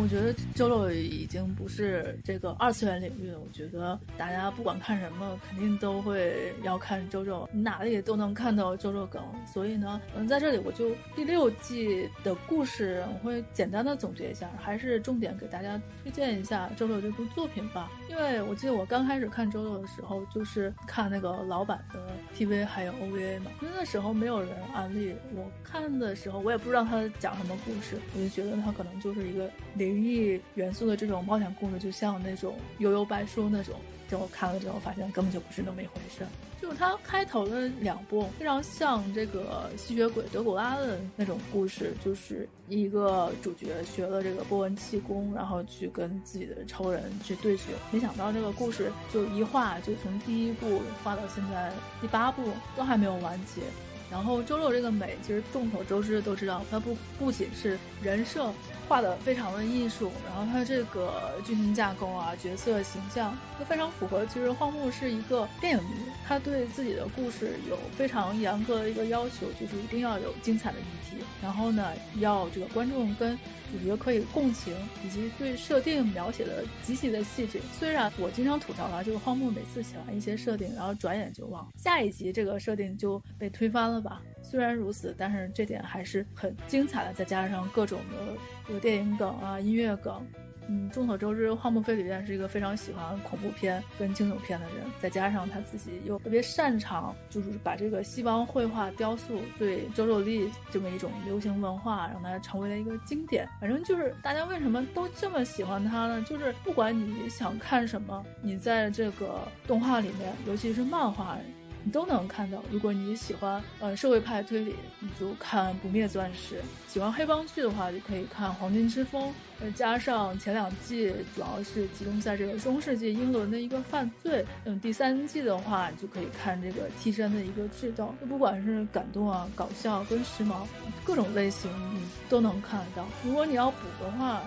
我觉得周六已经不是这个二次元领域了。我觉得大家不管看什么，肯定都会要看周周，哪里都能看到周周梗。所以呢，嗯，在这里我就第六季的故事，我会简单的总结一下，还是重点给大家推荐一下周六这部作品吧。因为我记得我刚开始看周六的时候，就是看那个老版的 TV 还有 OVA 嘛，因为那时候没有人安利，我看的时候我也不知道他讲什么故事，我就觉得他可能就是一个零灵异元素的这种冒险故事，就像那种悠悠白书那种。结果看了之后发现根本就不是那么一回事。就是它开头的两部非常像这个吸血鬼德古拉的那种故事，就是一个主角学了这个波纹气功，然后去跟自己的仇人去对决。没想到这个故事就一画就从第一部画到现在第八部都还没有完结。然后周六这个美，其实众所周知都知道，它不不仅是人设画的非常的艺术，然后它这个剧情架构啊、角色形象都非常符合。其实荒木是一个电影迷，他对自己的故事有非常严格的一个要求，就是一定要有精彩的议题，然后呢，要这个观众跟主角可以共情，以及对设定描写的极其的细致。虽然我经常吐槽啊，这个荒木每次写完一些设定，然后转眼就忘，下一集这个设定就被推翻了吧。虽然如此，但是这点还是很精彩的，再加上各种的有电影梗啊、音乐梗。嗯，众所周知，荒木飞吕彦是一个非常喜欢恐怖片跟惊悚片的人，再加上他自己又特别擅长，就是把这个西方绘画雕塑对周周丽这么一种流行文化，让它成为了一个经典。反正就是大家为什么都这么喜欢他呢？就是不管你想看什么，你在这个动画里面，尤其是漫画。你都能看到。如果你喜欢呃社会派推理，你就看《不灭钻石》；喜欢黑帮剧的话，就可以看《黄金之风》。呃，加上前两季主要是集中在这个中世纪英伦的一个犯罪。嗯，第三季的话，就可以看这个替身的一个制造。就。不管是感动啊、搞笑跟时髦，各种类型你都能看得到。如果你要补的话，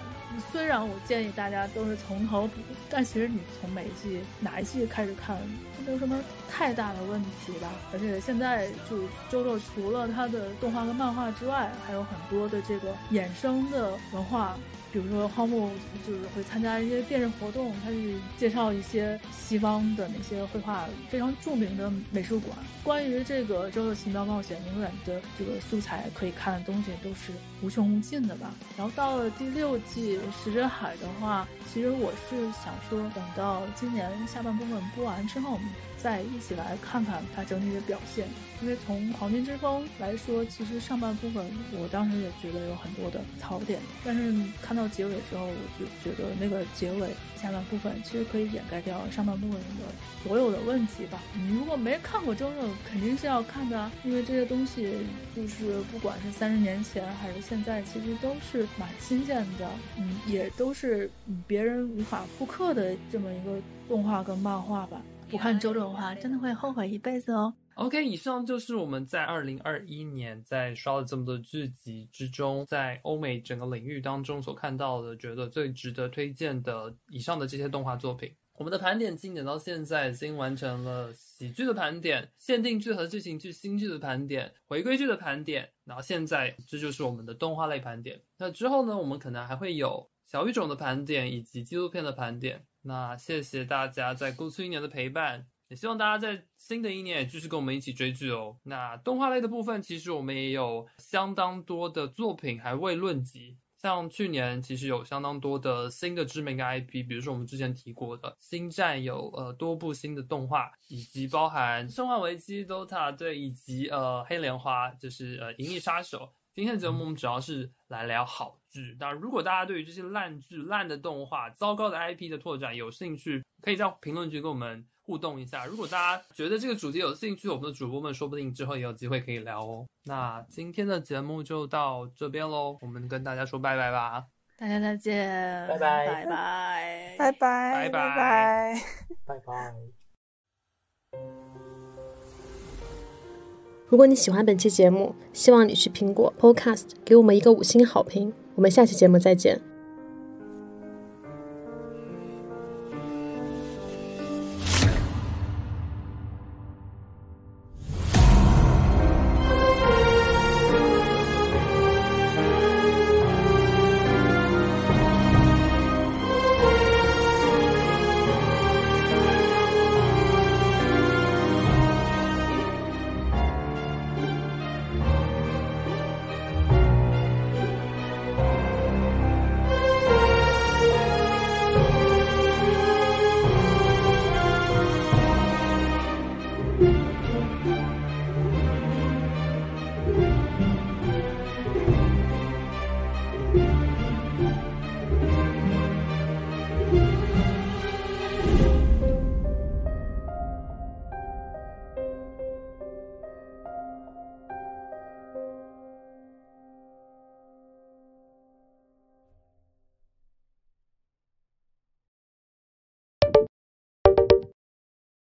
虽然我建议大家都是从头补，但其实你从每一季哪一季开始看，没有什么太大的问题吧。而且现在就周周除了他的动画跟漫画之外，还有很多的这个衍生的文化。比如说，荒木就是会参加一些电视活动，他去介绍一些西方的那些绘画非常著名的美术馆。关于这个《周的奇妙冒险》永远的这个素材可以看的东西都是无穷无尽的吧。然后到了第六季《石之海》的话，其实我是想说，等到今年下半部分播完之后，再一起来看看它整体的表现。因为从《黄金之风》来说，其实上半部分我当时也觉得有很多的槽点，但是看到结尾之后，我就觉得那个结尾下半部分其实可以掩盖掉上半部分的所有的问题吧。你如果没看过周周，肯定是要看的啊，因为这些东西就是不管是三十年前还是现在，其实都是蛮新鲜的，嗯，也都是别人无法复刻的这么一个动画跟漫画吧。不看周周的话，真的会后悔一辈子哦。OK，以上就是我们在二零二一年在刷了这么多剧集之中，在欧美整个领域当中所看到的，觉得最值得推荐的以上的这些动画作品。我们的盘点进展到现在已经完成了喜剧的盘点、限定剧和剧情剧新剧的盘点、回归剧的盘点，然后现在这就是我们的动画类盘点。那之后呢，我们可能还会有小语种的盘点以及纪录片的盘点。那谢谢大家在过去一年的陪伴。也希望大家在新的一年也继续跟我们一起追剧哦。那动画类的部分，其实我们也有相当多的作品还未论及。像去年其实有相当多的新的知名的 IP，比如说我们之前提过的《星战》有呃多部新的动画，以及包含《生化危机》、Dota 对，以及呃黑莲花，就是呃《银翼杀手》。今天的节目我们主要是来聊好剧。当然，如果大家对于这些烂剧、烂的动画、糟糕的 IP 的拓展有兴趣，可以在评论区跟我们互动一下。如果大家觉得这个主题有兴趣，我们的主播们说不定之后也有机会可以聊哦。那今天的节目就到这边喽，我们跟大家说拜拜吧。大家再见，拜拜拜拜，拜拜，拜拜拜。拜拜。如果你喜欢本期节目，希望你去苹果 Podcast 给我们一个五星好评。我们下期节目再见。